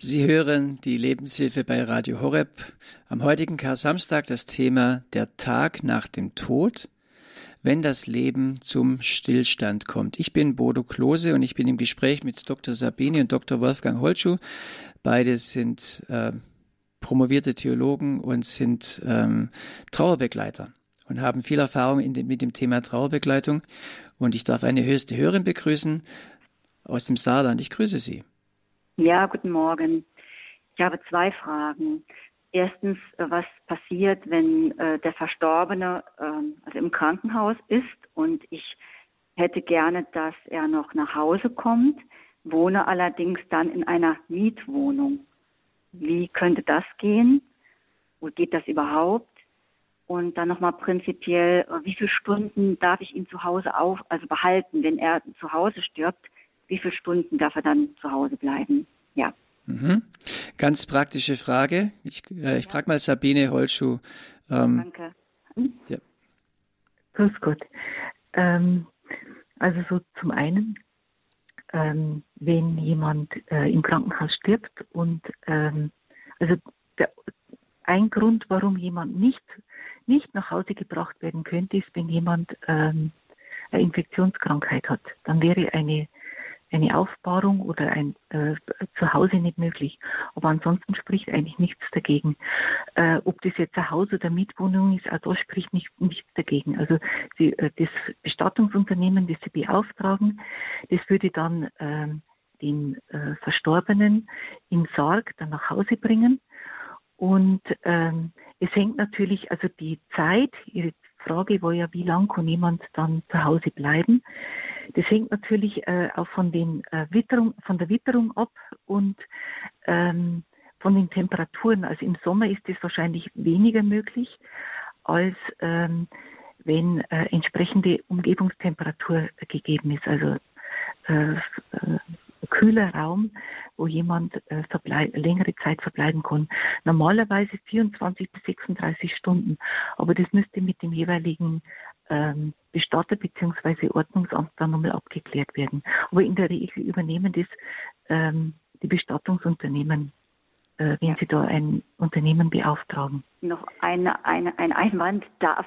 Sie hören die Lebenshilfe bei Radio Horeb. Am heutigen Kar-Samstag das Thema Der Tag nach dem Tod, wenn das Leben zum Stillstand kommt. Ich bin Bodo Klose und ich bin im Gespräch mit Dr. Sabine und Dr. Wolfgang Holtschuh. Beide sind äh, promovierte Theologen und sind ähm, Trauerbegleiter und haben viel Erfahrung dem, mit dem Thema Trauerbegleitung. Und ich darf eine höchste Hörerin begrüßen aus dem Saarland. Ich grüße Sie. Ja, guten Morgen. Ich habe zwei Fragen. Erstens, äh, was passiert, wenn äh, der Verstorbene äh, also im Krankenhaus ist und ich hätte gerne, dass er noch nach Hause kommt, wohne allerdings dann in einer Mietwohnung. Wie könnte das gehen? Wo geht das überhaupt? Und dann nochmal prinzipiell, äh, wie viele Stunden darf ich ihn zu Hause auf, also behalten, wenn er zu Hause stirbt? Wie viele Stunden darf er dann zu Hause bleiben? Ja. Mhm. Ganz praktische Frage. Ich, äh, ich frage mal Sabine Holschuh. Ähm, Danke. Hm? Ja. Grüß Gott. Ähm, also so zum einen, ähm, wenn jemand äh, im Krankenhaus stirbt und ähm, also der, ein Grund, warum jemand nicht, nicht nach Hause gebracht werden könnte, ist, wenn jemand ähm, eine Infektionskrankheit hat. Dann wäre eine eine Aufbahrung oder ein äh, Zuhause nicht möglich. Aber ansonsten spricht eigentlich nichts dagegen. Äh, ob das jetzt ein Haus oder Mietwohnung ist, auch da spricht nicht, nichts dagegen. Also die, äh, das Bestattungsunternehmen, das sie beauftragen, das würde dann äh, den äh, Verstorbenen in Sarg dann nach Hause bringen. Und ähm, es hängt natürlich, also die Zeit, Ihre Frage war ja, wie lang kann jemand dann zu Hause bleiben? Das hängt natürlich äh, auch von, den, äh, Witterung, von der Witterung ab und ähm, von den Temperaturen. Also im Sommer ist das wahrscheinlich weniger möglich, als ähm, wenn äh, entsprechende Umgebungstemperatur gegeben ist. Also äh, äh kühler Raum, wo jemand äh, längere Zeit verbleiben kann. Normalerweise 24 bis 36 Stunden, aber das müsste mit dem jeweiligen ähm, Bestatter bzw. Ordnungsamt dann nochmal abgeklärt werden. Aber in der Regel übernehmen das ähm, die Bestattungsunternehmen äh, wenn Sie da ein Unternehmen beauftragen. Noch eine, eine, ein Einwand, darf,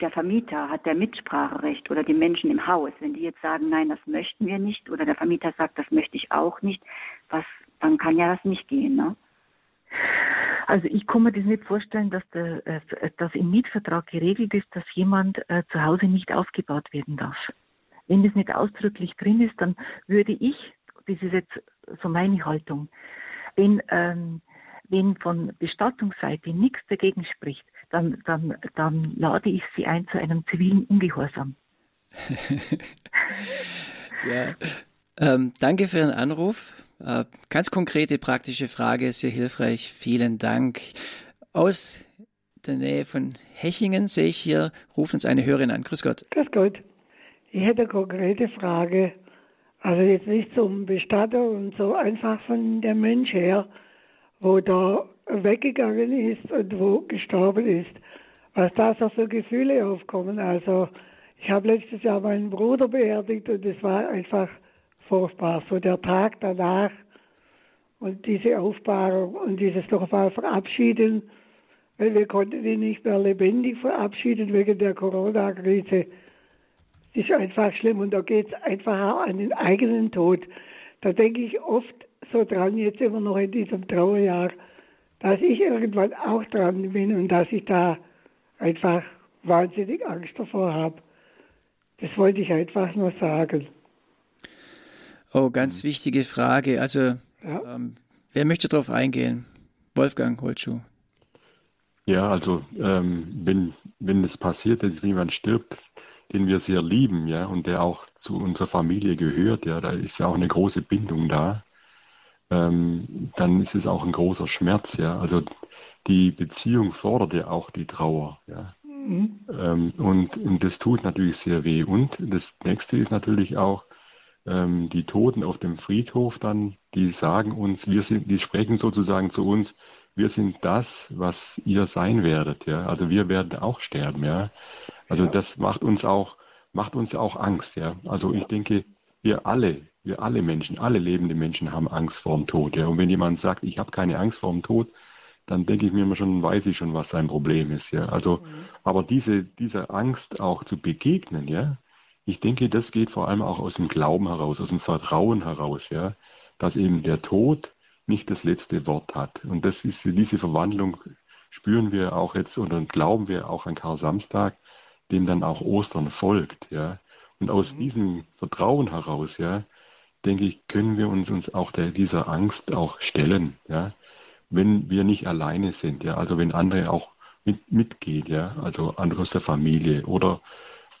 der Vermieter hat der Mitspracherecht oder die Menschen im Haus. Wenn die jetzt sagen, nein, das möchten wir nicht oder der Vermieter sagt, das möchte ich auch nicht, was, dann kann ja das nicht gehen, ne? Also ich kann mir das nicht vorstellen, dass, der, äh, dass im Mietvertrag geregelt ist, dass jemand äh, zu Hause nicht aufgebaut werden darf. Wenn das nicht ausdrücklich drin ist, dann würde ich, das ist jetzt so meine Haltung, wenn, ähm, wenn von Bestattungsseite nichts dagegen spricht, dann, dann, dann lade ich sie ein zu einem zivilen Ungehorsam. ja. Ähm, danke für Ihren Anruf. Äh, ganz konkrete praktische Frage, sehr hilfreich. Vielen Dank. Aus der Nähe von Hechingen sehe ich hier, ruft uns eine Hörerin an. Grüß Gott. Grüß Gott. Ich hätte eine konkrete Frage. Also jetzt nicht zum Bestatter und so, einfach von der Mensch her, wo da weggegangen ist und wo gestorben ist. Was da so für Gefühle aufkommen. Also ich habe letztes Jahr meinen Bruder beerdigt und es war einfach furchtbar. So der Tag danach und diese Aufbahrung und dieses nochmal verabschieden, weil wir konnten ihn nicht mehr lebendig verabschieden wegen der Corona-Krise. Ist einfach schlimm und da geht es einfach auch an den eigenen Tod. Da denke ich oft so dran, jetzt immer noch in diesem Trauerjahr, dass ich irgendwann auch dran bin und dass ich da einfach wahnsinnig Angst davor habe. Das wollte ich einfach nur sagen. Oh, ganz mhm. wichtige Frage. Also, ja. ähm, wer möchte darauf eingehen? Wolfgang Holtschuh. Ja, also, ähm, wenn, wenn es passiert, dass jemand stirbt, den wir sehr lieben, ja, und der auch zu unserer Familie gehört, ja, da ist ja auch eine große Bindung da, ähm, dann ist es auch ein großer Schmerz, ja. Also die Beziehung fordert ja auch die Trauer, ja. Mhm. Ähm, und, und das tut natürlich sehr weh. Und das nächste ist natürlich auch, ähm, die Toten auf dem Friedhof dann, die sagen uns, wir sind, die sprechen sozusagen zu uns, wir sind das, was ihr sein werdet, ja. Also wir werden auch sterben, ja. Also ja. das macht uns auch, macht uns auch Angst, ja. Also ich denke, wir alle, wir alle Menschen, alle lebende Menschen haben Angst vor dem Tod, ja. Und wenn jemand sagt, ich habe keine Angst vor dem Tod, dann denke ich mir immer schon, weiß ich schon, was sein Problem ist, ja. Also, mhm. aber diese, diese Angst auch zu begegnen, ja, ich denke, das geht vor allem auch aus dem Glauben heraus, aus dem Vertrauen heraus, ja, dass eben der Tod nicht das letzte Wort hat. Und das ist diese Verwandlung spüren wir auch jetzt und glauben wir auch an Karl Samstag, dem dann auch Ostern folgt, ja. Und aus mhm. diesem Vertrauen heraus, ja, denke ich, können wir uns, uns auch der, dieser Angst auch stellen, ja, wenn wir nicht alleine sind, ja, also wenn andere auch mit, mitgehen, ja, also andere aus der Familie oder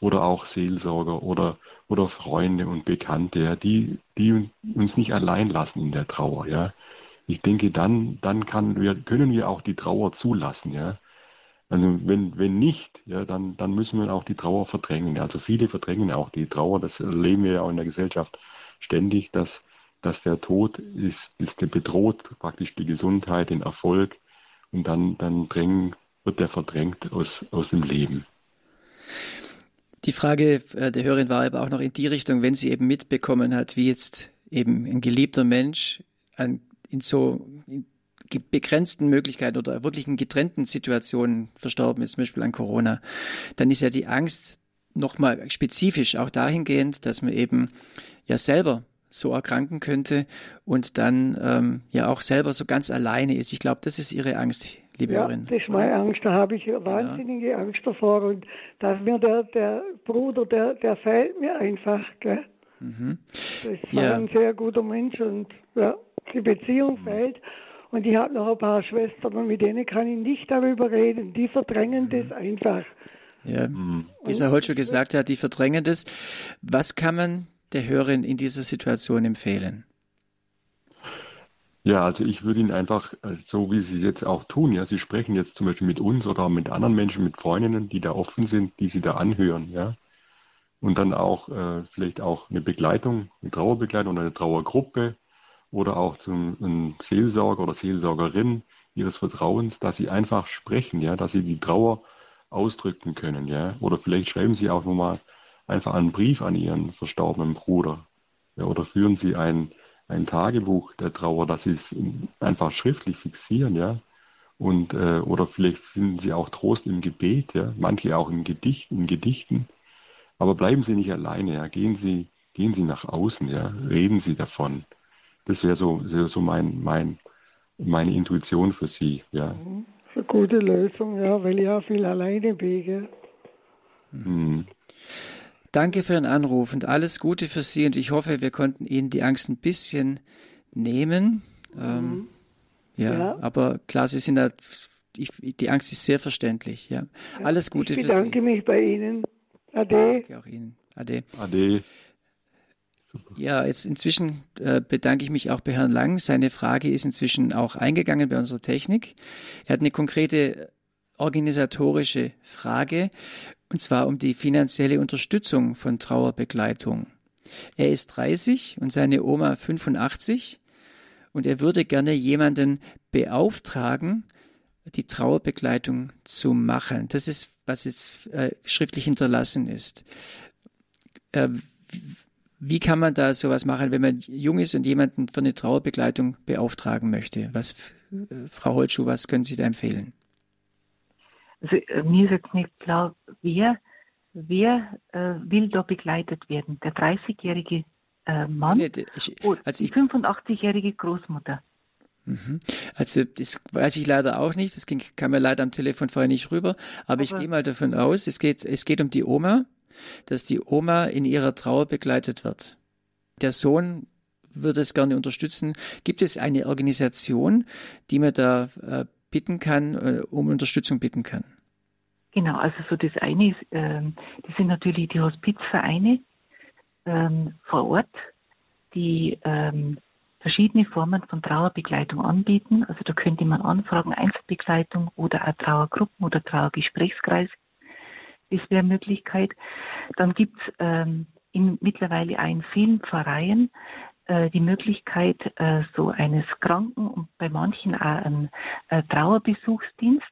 oder auch Seelsorger oder, oder Freunde und Bekannte, ja, die, die uns nicht allein lassen in der Trauer. Ja. Ich denke, dann, dann kann wir, können wir auch die Trauer zulassen. Ja. Also wenn, wenn nicht, ja, dann, dann müssen wir auch die Trauer verdrängen. Also viele verdrängen auch die Trauer, das erleben wir ja auch in der Gesellschaft ständig, dass, dass der Tod ist, ist bedroht praktisch die Gesundheit, den Erfolg und dann, dann drängen, wird der verdrängt aus, aus dem Leben. Die Frage äh, der Hörerin war aber auch noch in die Richtung, wenn sie eben mitbekommen hat, wie jetzt eben ein geliebter Mensch an, in so begrenzten Möglichkeiten oder wirklich in getrennten Situationen verstorben ist, zum Beispiel an Corona, dann ist ja die Angst nochmal spezifisch auch dahingehend, dass man eben ja selber so erkranken könnte und dann ähm, ja auch selber so ganz alleine ist. Ich glaube, das ist ihre Angst liebe ja, Irene. Das ist meine Angst, da habe ich wahnsinnige ja. Angst davor und dass mir der, der Bruder, der, der fehlt mir einfach. Gell? Mhm. Das war ja. ein sehr guter Mensch und ja, die Beziehung mhm. fehlt. Und ich habe noch ein paar Schwestern und mit denen kann ich nicht darüber reden. Die verdrängen mhm. das einfach. Ja, mhm. wie es Herr Holz schon gesagt hat, die verdrängen das. Was kann man der Hörerin in dieser Situation empfehlen? Ja, also ich würde Ihnen einfach, äh, so wie Sie es jetzt auch tun, ja, Sie sprechen jetzt zum Beispiel mit uns oder mit anderen Menschen, mit Freundinnen, die da offen sind, die Sie da anhören, ja. Und dann auch äh, vielleicht auch eine Begleitung, eine Trauerbegleitung oder eine Trauergruppe oder auch zum einem Seelsorger oder Seelsorgerin Ihres Vertrauens, dass Sie einfach sprechen, ja, dass Sie die Trauer ausdrücken können, ja. Oder vielleicht schreiben Sie auch nochmal einfach einen Brief an Ihren verstorbenen Bruder. Ja, oder führen Sie ein ein Tagebuch der Trauer, dass sie es einfach schriftlich fixieren, ja. Und, äh, oder vielleicht finden sie auch Trost im Gebet, ja. Manche auch in Gedichten, in Gedichten. Aber bleiben Sie nicht alleine, ja. Gehen Sie, gehen Sie nach außen, ja. Reden Sie davon. Das wäre so, so mein, mein, meine Intuition für Sie, ja. Mhm. Eine gute Lösung, ja, weil ich auch viel alleine bin, gell? Mhm. Danke für Ihren Anruf und alles Gute für Sie und ich hoffe, wir konnten Ihnen die Angst ein bisschen nehmen. Ähm, mhm. ja, ja, aber klar, Sie sind da, ich, die Angst ist sehr verständlich. Ja, alles Gute für Sie. Ich bedanke mich bei Ihnen. Ade. Danke auch Ihnen. Ade. Ade. Super. Ja, jetzt inzwischen äh, bedanke ich mich auch bei Herrn Lang. Seine Frage ist inzwischen auch eingegangen bei unserer Technik. Er hat eine konkrete organisatorische Frage und zwar um die finanzielle Unterstützung von Trauerbegleitung. Er ist 30 und seine Oma 85 und er würde gerne jemanden beauftragen, die Trauerbegleitung zu machen. Das ist, was jetzt äh, schriftlich hinterlassen ist. Äh, wie kann man da sowas machen, wenn man jung ist und jemanden für eine Trauerbegleitung beauftragen möchte? Was, äh, Frau Holtschuh, was können Sie da empfehlen? Also äh, mir ist jetzt nicht klar, wer, wer äh, will da begleitet werden? Der 30-jährige äh, Mann nee, ich, also die 85-jährige Großmutter? Mhm. Also das weiß ich leider auch nicht, das ging, kam mir leider am Telefon vorher nicht rüber, aber, aber ich gehe mal davon aus, es geht, es geht um die Oma, dass die Oma in ihrer Trauer begleitet wird. Der Sohn würde es gerne unterstützen. Gibt es eine Organisation, die man da äh, bitten kann, äh, um Unterstützung bitten kann? Genau, also so das eine ist, ähm, das sind natürlich die Hospizvereine ähm, vor Ort, die ähm, verschiedene Formen von Trauerbegleitung anbieten. Also da könnte man anfragen, Einzelbegleitung oder auch Trauergruppen oder Trauergesprächskreis. Das wäre eine Möglichkeit. Dann gibt es ähm, mittlerweile auch in vielen Pfarreien die Möglichkeit äh, so eines Kranken- und bei manchen auch einen äh, Trauerbesuchsdienst,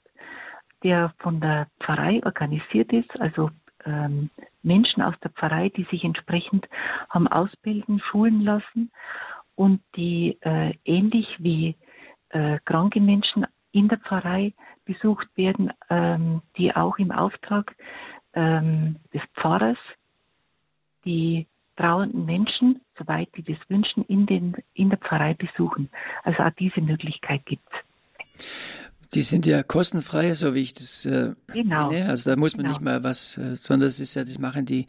der von der Pfarrei organisiert ist, also ähm, Menschen aus der Pfarrei, die sich entsprechend haben ausbilden, schulen lassen und die äh, ähnlich wie äh, kranke Menschen in der Pfarrei besucht werden, ähm, die auch im Auftrag ähm, des Pfarrers die trauernden Menschen, soweit die das wünschen, in, den, in der Pfarrei besuchen. Also auch diese Möglichkeit gibt es. Die sind ja kostenfrei, so wie ich das äh, genau. kenne. Also da muss man genau. nicht mal was, äh, sondern das ist ja, das machen die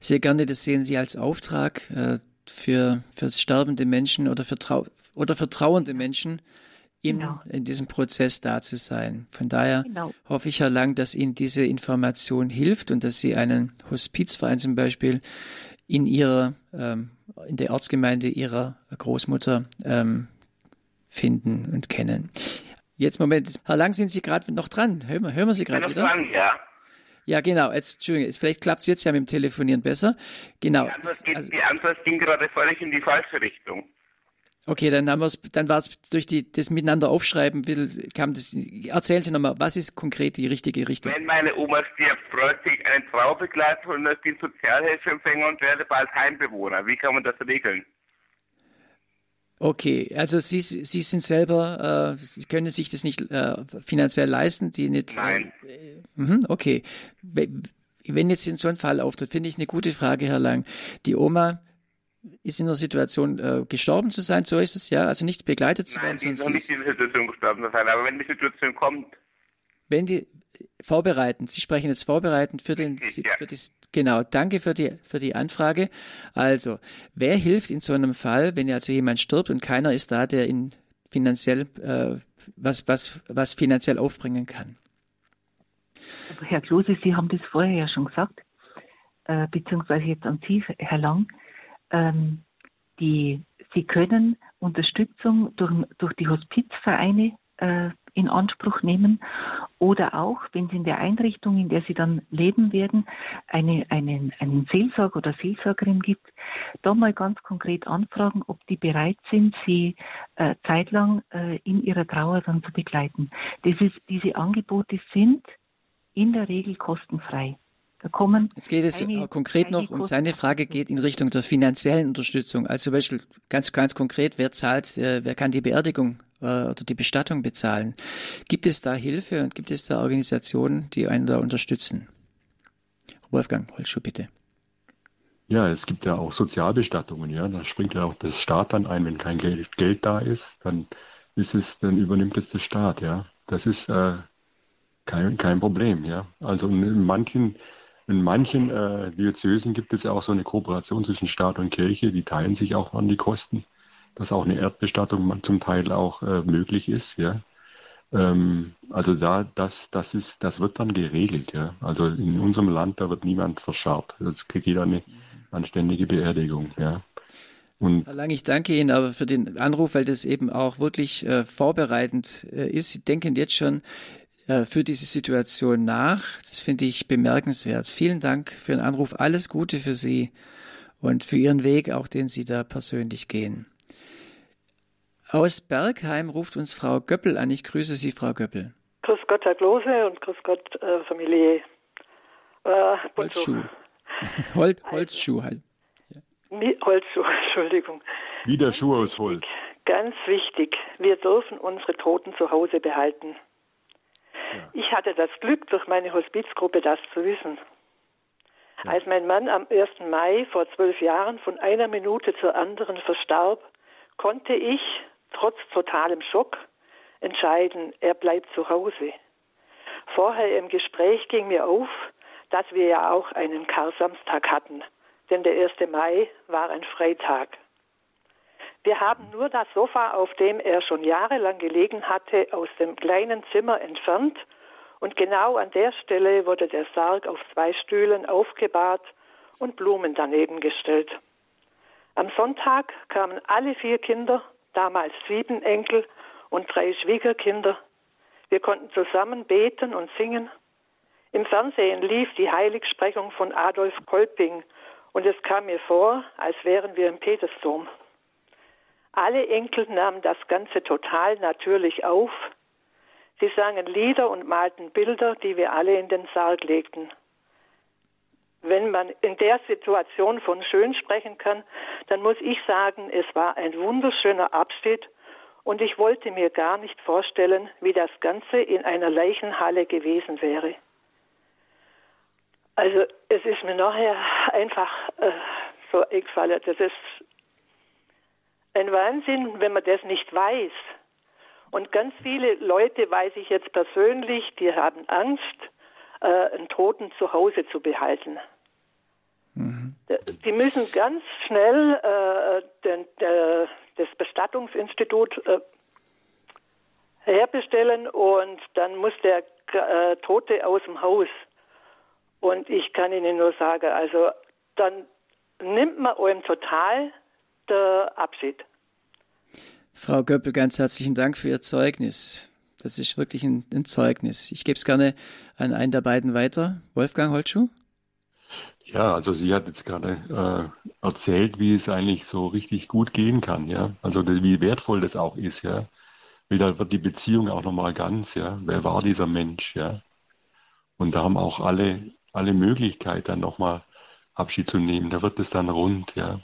sehr gerne, das sehen sie als Auftrag äh, für, für sterbende Menschen oder für, trau oder für trauernde Menschen in, genau. in diesem Prozess da zu sein. Von daher genau. hoffe ich, Herr Lang, dass Ihnen diese Information hilft und dass Sie einen Hospizverein zum Beispiel in ihrer, ähm, in der Ortsgemeinde ihrer Großmutter ähm, finden und kennen. Jetzt Moment, Herr Lang, sind Sie gerade noch dran? Hören wir, hören wir Sie gerade wieder? Dran, ja. Ja, genau. Jetzt, Entschuldigung, vielleicht klappt es jetzt ja mit dem Telefonieren besser. Genau. Die Antwort, geht, also, die Antwort ging gerade völlig in die falsche Richtung. Okay, dann haben wir es, dann war es durch die, das Miteinander aufschreiben, kam das, erzählen Sie nochmal, was ist konkret die richtige Richtung? Wenn meine Oma stirbt, freut sich eine Traubegleitung und ich bin Sozialhilfeempfänger und werde bald Heimbewohner. Wie kann man das regeln? Okay, also Sie, Sie sind selber, äh, Sie können sich das nicht äh, finanziell leisten, die nicht. Nein. Äh, mh, okay. Wenn jetzt in so ein Fall auftritt, finde ich eine gute Frage, Herr Lang. Die Oma ist in der Situation äh, gestorben zu sein, so ist es ja, also nicht begleitet zu werden. Nein, ist noch nicht in der Situation gestorben zu sein, aber wenn die Situation kommt. Wenn die vorbereiten, Sie sprechen jetzt vorbereitend für den, ja. für die, genau, danke für die, für die Anfrage. Also, wer hilft in so einem Fall, wenn also jemand stirbt und keiner ist da, der ihn finanziell, äh, was, was, was finanziell aufbringen kann? Herr Klose, Sie haben das vorher ja schon gesagt, äh, beziehungsweise jetzt an Sie, Herr Lang ähm, die, sie können Unterstützung durch, durch die Hospizvereine äh, in Anspruch nehmen oder auch, wenn sie in der Einrichtung, in der sie dann leben werden, eine, einen, einen Seelsorger oder Seelsorgerin gibt, da mal ganz konkret anfragen, ob die bereit sind, sie äh, zeitlang äh, in ihrer Trauer dann zu begleiten. Das ist, diese Angebote sind in der Regel kostenfrei. Da kommen. Jetzt geht es eine, konkret noch um seine Frage geht in Richtung der finanziellen Unterstützung. Also zum Beispiel ganz, ganz konkret, wer zahlt, äh, wer kann die Beerdigung äh, oder die Bestattung bezahlen? Gibt es da Hilfe und gibt es da Organisationen, die einen da unterstützen? Wolfgang Holzschuh, bitte. Ja, es gibt ja auch Sozialbestattungen, ja. Da springt ja auch der Staat dann ein, wenn kein Geld, Geld da ist, dann ist es, dann übernimmt es der Staat, ja. Das ist äh, kein, kein Problem, ja. Also in manchen in manchen äh, Diözesen gibt es ja auch so eine Kooperation zwischen Staat und Kirche, die teilen sich auch an die Kosten, dass auch eine Erdbestattung zum Teil auch äh, möglich ist. Ja? Ähm, also da, das, das ist, das wird dann geregelt. Ja? Also in unserem Land, da wird niemand verscharrt. Das kriegt jeder eine anständige Beerdigung. Ja? Und Herr Lang, ich danke Ihnen aber für den Anruf, weil das eben auch wirklich äh, vorbereitend äh, ist. Sie denken jetzt schon für diese Situation nach. Das finde ich bemerkenswert. Vielen Dank für den Anruf. Alles Gute für Sie und für Ihren Weg, auch den Sie da persönlich gehen. Aus Bergheim ruft uns Frau Göppel an. Ich grüße Sie, Frau Göppel. Grüß Gott, Herr Klose und grüß Gott, äh, Familie äh, Holzschuh. Hol Holzschuh halt. Ja. Holzschuh, Entschuldigung. Wieder Schuh aus Holz. Ganz wichtig, wir dürfen unsere Toten zu Hause behalten. Ich hatte das Glück, durch meine Hospizgruppe das zu wissen. Ja. Als mein Mann am 1. Mai vor zwölf Jahren von einer Minute zur anderen verstarb, konnte ich, trotz totalem Schock, entscheiden, er bleibt zu Hause. Vorher im Gespräch ging mir auf, dass wir ja auch einen Karsamstag hatten, denn der 1. Mai war ein Freitag. Wir haben nur das Sofa, auf dem er schon jahrelang gelegen hatte, aus dem kleinen Zimmer entfernt und genau an der Stelle wurde der Sarg auf zwei Stühlen aufgebahrt und Blumen daneben gestellt. Am Sonntag kamen alle vier Kinder, damals sieben Enkel und drei Schwiegerkinder. Wir konnten zusammen beten und singen. Im Fernsehen lief die Heiligsprechung von Adolf Kolping und es kam mir vor, als wären wir im Petersdom. Alle Enkel nahmen das Ganze total natürlich auf. Sie sangen Lieder und malten Bilder, die wir alle in den Sarg legten. Wenn man in der Situation von schön sprechen kann, dann muss ich sagen, es war ein wunderschöner Abschied und ich wollte mir gar nicht vorstellen, wie das Ganze in einer Leichenhalle gewesen wäre. Also es ist mir nachher einfach äh, so eingefallen, das ist ein Wahnsinn, wenn man das nicht weiß. Und ganz viele Leute weiß ich jetzt persönlich, die haben Angst, äh, einen Toten zu Hause zu behalten. Mhm. Die müssen ganz schnell äh, das Bestattungsinstitut äh, herbestellen und dann muss der äh, Tote aus dem Haus. Und ich kann Ihnen nur sagen, also dann nimmt man einem total der Abschied. Frau Göppel, ganz herzlichen Dank für Ihr Zeugnis. Das ist wirklich ein, ein Zeugnis. Ich gebe es gerne an einen der beiden weiter. Wolfgang Holtschuh? Ja, also sie hat jetzt gerade äh, erzählt, wie es eigentlich so richtig gut gehen kann, ja. Also wie wertvoll das auch ist, ja. Wieder wird die Beziehung auch nochmal ganz, ja. Wer war dieser Mensch, ja? Und da haben auch alle, alle Möglichkeit, dann nochmal Abschied zu nehmen. Da wird es dann rund, ja.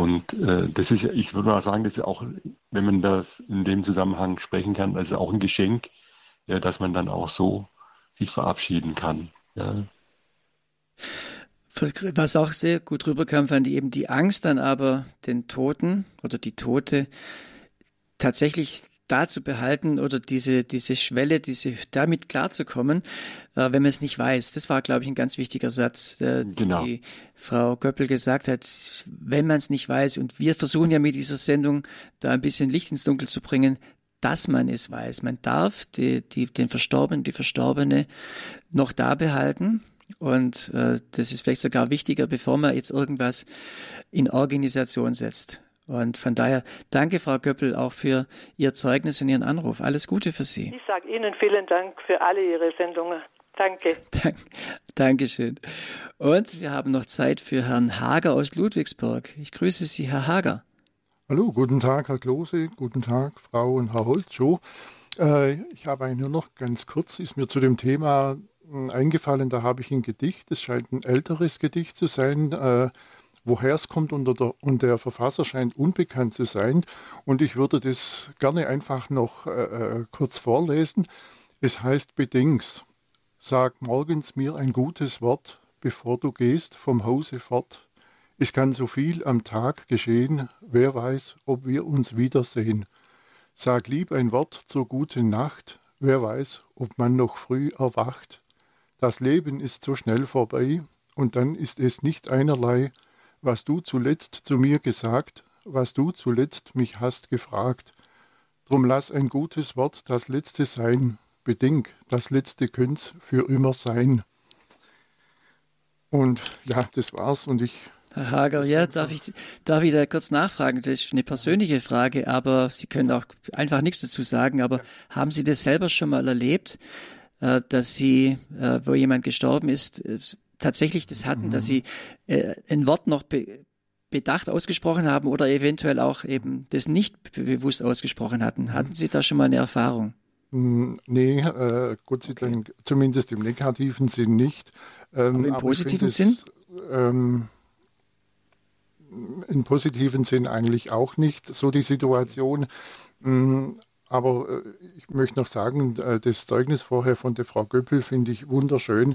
Und äh, das ist ja, ich würde mal sagen, das ist auch, wenn man das in dem Zusammenhang sprechen kann, also auch ein Geschenk, ja, dass man dann auch so sich verabschieden kann. Ja. Was auch sehr gut rüberkam, fand ich eben die Angst dann aber, den Toten oder die Tote tatsächlich da zu behalten oder diese, diese Schwelle, diese, damit klarzukommen, äh, wenn man es nicht weiß. Das war, glaube ich, ein ganz wichtiger Satz, äh, genau. die Frau Göppel gesagt hat, wenn man es nicht weiß. Und wir versuchen ja mit dieser Sendung da ein bisschen Licht ins Dunkel zu bringen, dass man es weiß. Man darf die, die, den Verstorbenen, die Verstorbene noch da behalten. Und äh, das ist vielleicht sogar wichtiger, bevor man jetzt irgendwas in Organisation setzt. Und von daher danke, Frau Göppel, auch für Ihr Zeugnis und Ihren Anruf. Alles Gute für Sie. Ich sage Ihnen vielen Dank für alle Ihre Sendungen. Danke. Dank, Dankeschön. Und wir haben noch Zeit für Herrn Hager aus Ludwigsburg. Ich grüße Sie, Herr Hager. Hallo, guten Tag, Herr Klose. Guten Tag, Frau und Herr Holzschuh. Äh, ich habe eigentlich nur noch ganz kurz, ist mir zu dem Thema hm, eingefallen, da habe ich ein Gedicht, es scheint ein älteres Gedicht zu sein, äh, woher es kommt und der, und der, Verfasser scheint unbekannt zu sein. Und ich würde das gerne einfach noch äh, äh kurz vorlesen. Es heißt Bedings, sag morgens mir ein gutes Wort, bevor du gehst vom Hause fort. Es kann so viel am Tag geschehen, wer weiß, ob wir uns wiedersehen. Sag lieb ein Wort zur guten Nacht, wer weiß, ob man noch früh erwacht. Das Leben ist so schnell vorbei, und dann ist es nicht einerlei, was du zuletzt zu mir gesagt, was du zuletzt mich hast gefragt. Drum lass ein gutes Wort das letzte sein, beding, das letzte könnt's für immer sein. Und ja, das war's und ich Herr Hager, ja, darf ich, darf ich da kurz nachfragen? Das ist eine persönliche Frage, aber Sie können auch einfach nichts dazu sagen. Aber haben Sie das selber schon mal erlebt, äh, dass Sie, äh, wo jemand gestorben ist, äh, tatsächlich das hatten, mhm. dass Sie ein Wort noch bedacht ausgesprochen haben oder eventuell auch eben das nicht bewusst ausgesprochen hatten? Hatten Sie da schon mal eine Erfahrung? Hm, nee, äh, Gott sei Dank, okay. zumindest im negativen Sinn nicht. Ähm, aber im aber positiven Sinn? ähm, im positiven Sinn eigentlich auch nicht so die Situation. Mm, aber äh, ich möchte noch sagen, äh, das Zeugnis vorher von der Frau Göppel finde ich wunderschön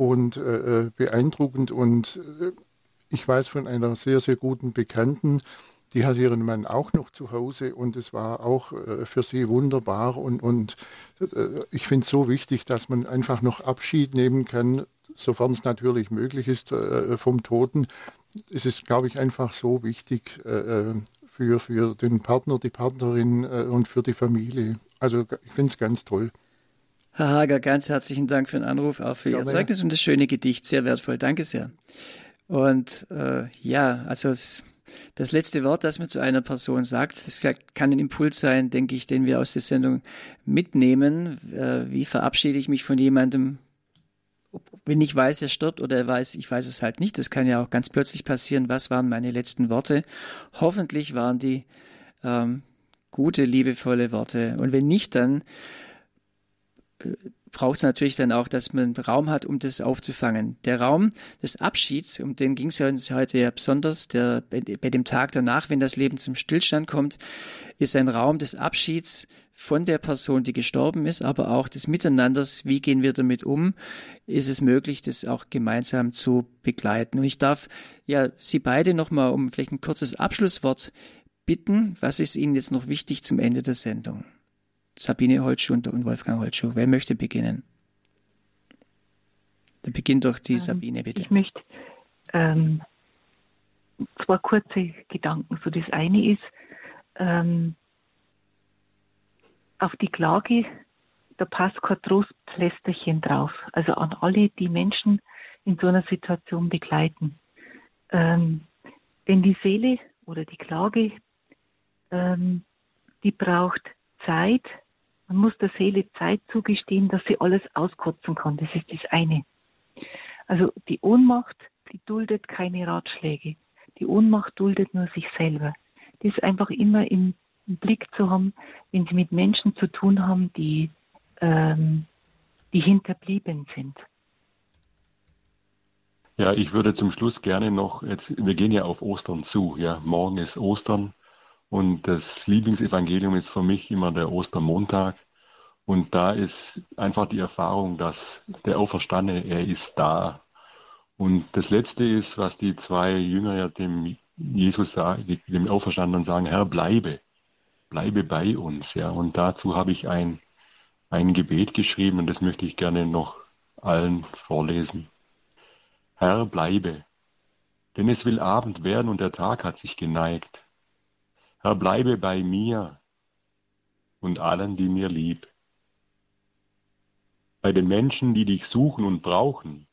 und äh, beeindruckend. Und ich weiß von einer sehr, sehr guten Bekannten, die hat ihren Mann auch noch zu Hause und es war auch für sie wunderbar. Und, und ich finde es so wichtig, dass man einfach noch Abschied nehmen kann, sofern es natürlich möglich ist, vom Toten, es ist, glaube ich, einfach so wichtig äh, äh, für, für den Partner, die Partnerin äh, und für die Familie. Also ich finde es ganz toll. Herr Hager, ganz herzlichen Dank für den Anruf, auch für ja, Ihr Zeugnis und das schöne Gedicht. Sehr wertvoll. Danke sehr. Und äh, ja, also es, das letzte Wort, das man zu einer Person sagt, das kann ein Impuls sein, denke ich, den wir aus der Sendung mitnehmen. Äh, wie verabschiede ich mich von jemandem, wenn ich weiß, er stirbt oder er weiß, ich weiß es halt nicht, das kann ja auch ganz plötzlich passieren, was waren meine letzten Worte? Hoffentlich waren die ähm, gute, liebevolle Worte. Und wenn nicht, dann braucht es natürlich dann auch, dass man Raum hat, um das aufzufangen. Der Raum des Abschieds, um den ging es ja uns heute ja besonders, der, bei, bei dem Tag danach, wenn das Leben zum Stillstand kommt, ist ein Raum des Abschieds von der Person, die gestorben ist, aber auch des Miteinanders, wie gehen wir damit um, ist es möglich, das auch gemeinsam zu begleiten. Und ich darf ja Sie beide nochmal um vielleicht ein kurzes Abschlusswort bitten. Was ist Ihnen jetzt noch wichtig zum Ende der Sendung? Sabine Holtschuh und Wolfgang Holtschuh. Wer möchte beginnen? Dann beginnt doch die ähm, Sabine, bitte. Ich möchte ähm, zwei kurze Gedanken. So das eine ist, ähm, auf die Klage, da passt kein Trostplästerchen drauf. Also an alle, die Menschen in so einer Situation begleiten. Ähm, denn die Seele oder die Klage, ähm, die braucht Zeit. Man muss der Seele Zeit zugestehen, dass sie alles auskotzen kann. Das ist das eine. Also die Ohnmacht, die duldet keine Ratschläge. Die Ohnmacht duldet nur sich selber. Das ist einfach immer im im Blick zu haben, wenn sie mit Menschen zu tun haben, die, ähm, die hinterblieben sind. Ja, ich würde zum Schluss gerne noch, jetzt, wir gehen ja auf Ostern zu, ja, morgen ist Ostern und das Lieblingsevangelium ist für mich immer der Ostermontag. Und da ist einfach die Erfahrung, dass der Auferstandene, er ist da. Und das Letzte ist, was die zwei Jünger ja dem Jesus sagen, dem Auferstandenen sagen, Herr, bleibe bleibe bei uns. Ja. Und dazu habe ich ein, ein Gebet geschrieben und das möchte ich gerne noch allen vorlesen. Herr, bleibe, denn es will Abend werden und der Tag hat sich geneigt. Herr, bleibe bei mir und allen, die mir lieb. Bei den Menschen, die dich suchen und brauchen.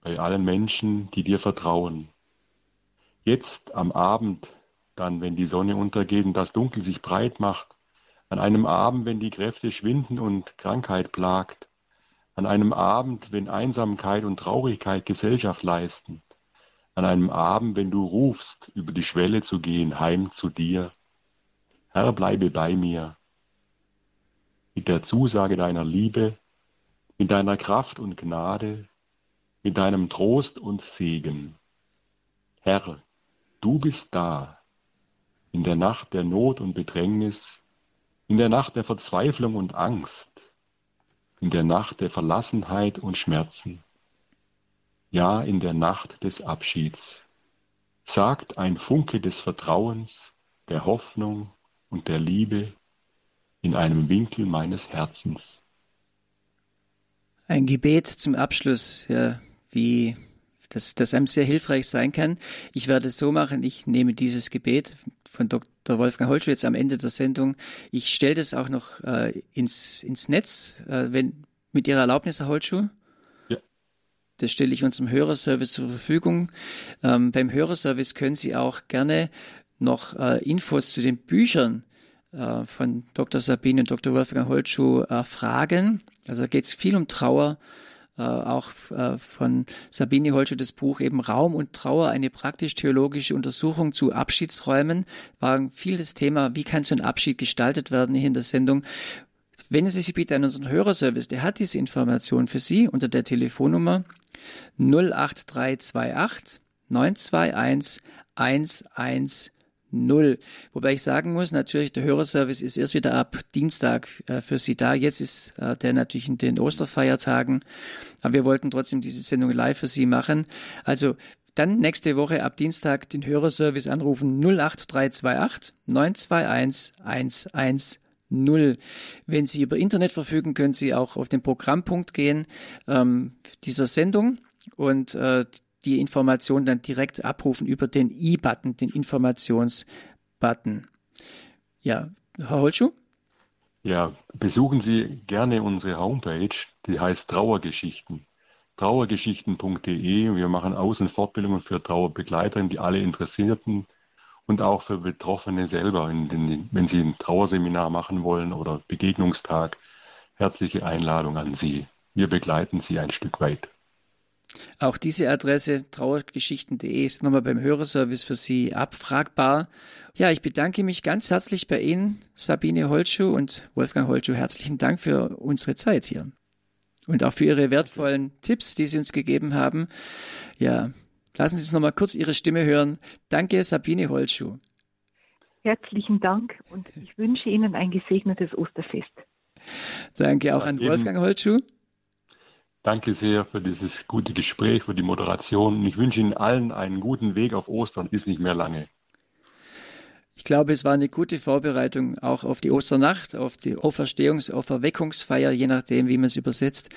Bei allen Menschen, die dir vertrauen. Jetzt am Abend dann, wenn die Sonne untergeht und das Dunkel sich breit macht, an einem Abend, wenn die Kräfte schwinden und Krankheit plagt, an einem Abend, wenn Einsamkeit und Traurigkeit Gesellschaft leisten, an einem Abend, wenn du rufst, über die Schwelle zu gehen, heim zu dir. Herr, bleibe bei mir. Mit der Zusage deiner Liebe mit deiner Kraft und Gnade, mit deinem Trost und Segen. Herr, du bist da, in der Nacht der Not und Bedrängnis, in der Nacht der Verzweiflung und Angst, in der Nacht der Verlassenheit und Schmerzen, ja in der Nacht des Abschieds, sagt ein Funke des Vertrauens, der Hoffnung und der Liebe in einem Winkel meines Herzens. Ein Gebet zum Abschluss, ja, wie das, das einem sehr hilfreich sein kann. Ich werde es so machen, ich nehme dieses Gebet von Dr. Wolfgang Holschuh jetzt am Ende der Sendung. Ich stelle das auch noch äh, ins, ins Netz, äh, wenn mit Ihrer Erlaubnis, Herr Holschuh. Das stelle ich unserem Hörerservice zur Verfügung. Ähm, beim Hörerservice können Sie auch gerne noch äh, Infos zu den Büchern äh, von Dr. Sabine und Dr. Wolfgang Holtschuh äh, fragen. Also geht es viel um Trauer. Äh, auch äh, von Sabine Holtschuh das Buch eben Raum und Trauer, eine praktisch-theologische Untersuchung zu Abschiedsräumen, war viel das Thema, wie kann so ein Abschied gestaltet werden hier in der Sendung. Wenden Sie sich bitte an unseren Hörerservice, der hat diese Information für Sie unter der Telefonnummer 08328 921 110 null. Wobei ich sagen muss, natürlich, der Hörerservice ist erst wieder ab Dienstag äh, für Sie da. Jetzt ist äh, der natürlich in den Osterfeiertagen. Aber wir wollten trotzdem diese Sendung live für Sie machen. Also dann nächste Woche ab Dienstag den Hörerservice anrufen 08328 921 110. Wenn Sie über Internet verfügen, können Sie auch auf den Programmpunkt gehen ähm, dieser Sendung und äh, die Information dann direkt abrufen über den i-Button, den Informationsbutton. Ja, Herr Holschuh? Ja, besuchen Sie gerne unsere Homepage, die heißt Trauergeschichten. Trauergeschichten.de. Wir machen Aus- und Fortbildungen für Trauerbegleiter, die alle Interessierten und auch für Betroffene selber, den, wenn Sie ein Trauerseminar machen wollen oder Begegnungstag. Herzliche Einladung an Sie. Wir begleiten Sie ein Stück weit. Auch diese Adresse trauergeschichten.de ist nochmal beim Hörerservice für Sie abfragbar. Ja, ich bedanke mich ganz herzlich bei Ihnen, Sabine Holtschuh und Wolfgang Holtschuh. Herzlichen Dank für unsere Zeit hier und auch für Ihre wertvollen Tipps, die Sie uns gegeben haben. Ja, lassen Sie uns nochmal kurz Ihre Stimme hören. Danke, Sabine Holtschuh. Herzlichen Dank und ich wünsche Ihnen ein gesegnetes Osterfest. Danke auch an Wolfgang Holtschuh. Danke sehr für dieses gute Gespräch, für die Moderation. Ich wünsche Ihnen allen einen guten Weg auf Ostern. Ist nicht mehr lange. Ich glaube, es war eine gute Vorbereitung auch auf die Osternacht, auf die Auferstehungs-, Auferweckungsfeier, je nachdem, wie man es übersetzt.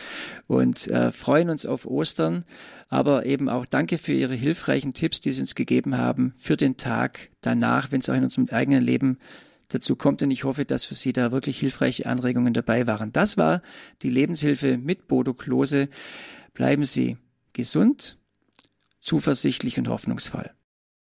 Und äh, freuen uns auf Ostern. Aber eben auch danke für Ihre hilfreichen Tipps, die Sie uns gegeben haben für den Tag danach, wenn es auch in unserem eigenen Leben dazu kommt. Und ich hoffe, dass für Sie da wirklich hilfreiche Anregungen dabei waren. Das war die Lebenshilfe mit Bodo Klose. Bleiben Sie gesund, zuversichtlich und hoffnungsvoll.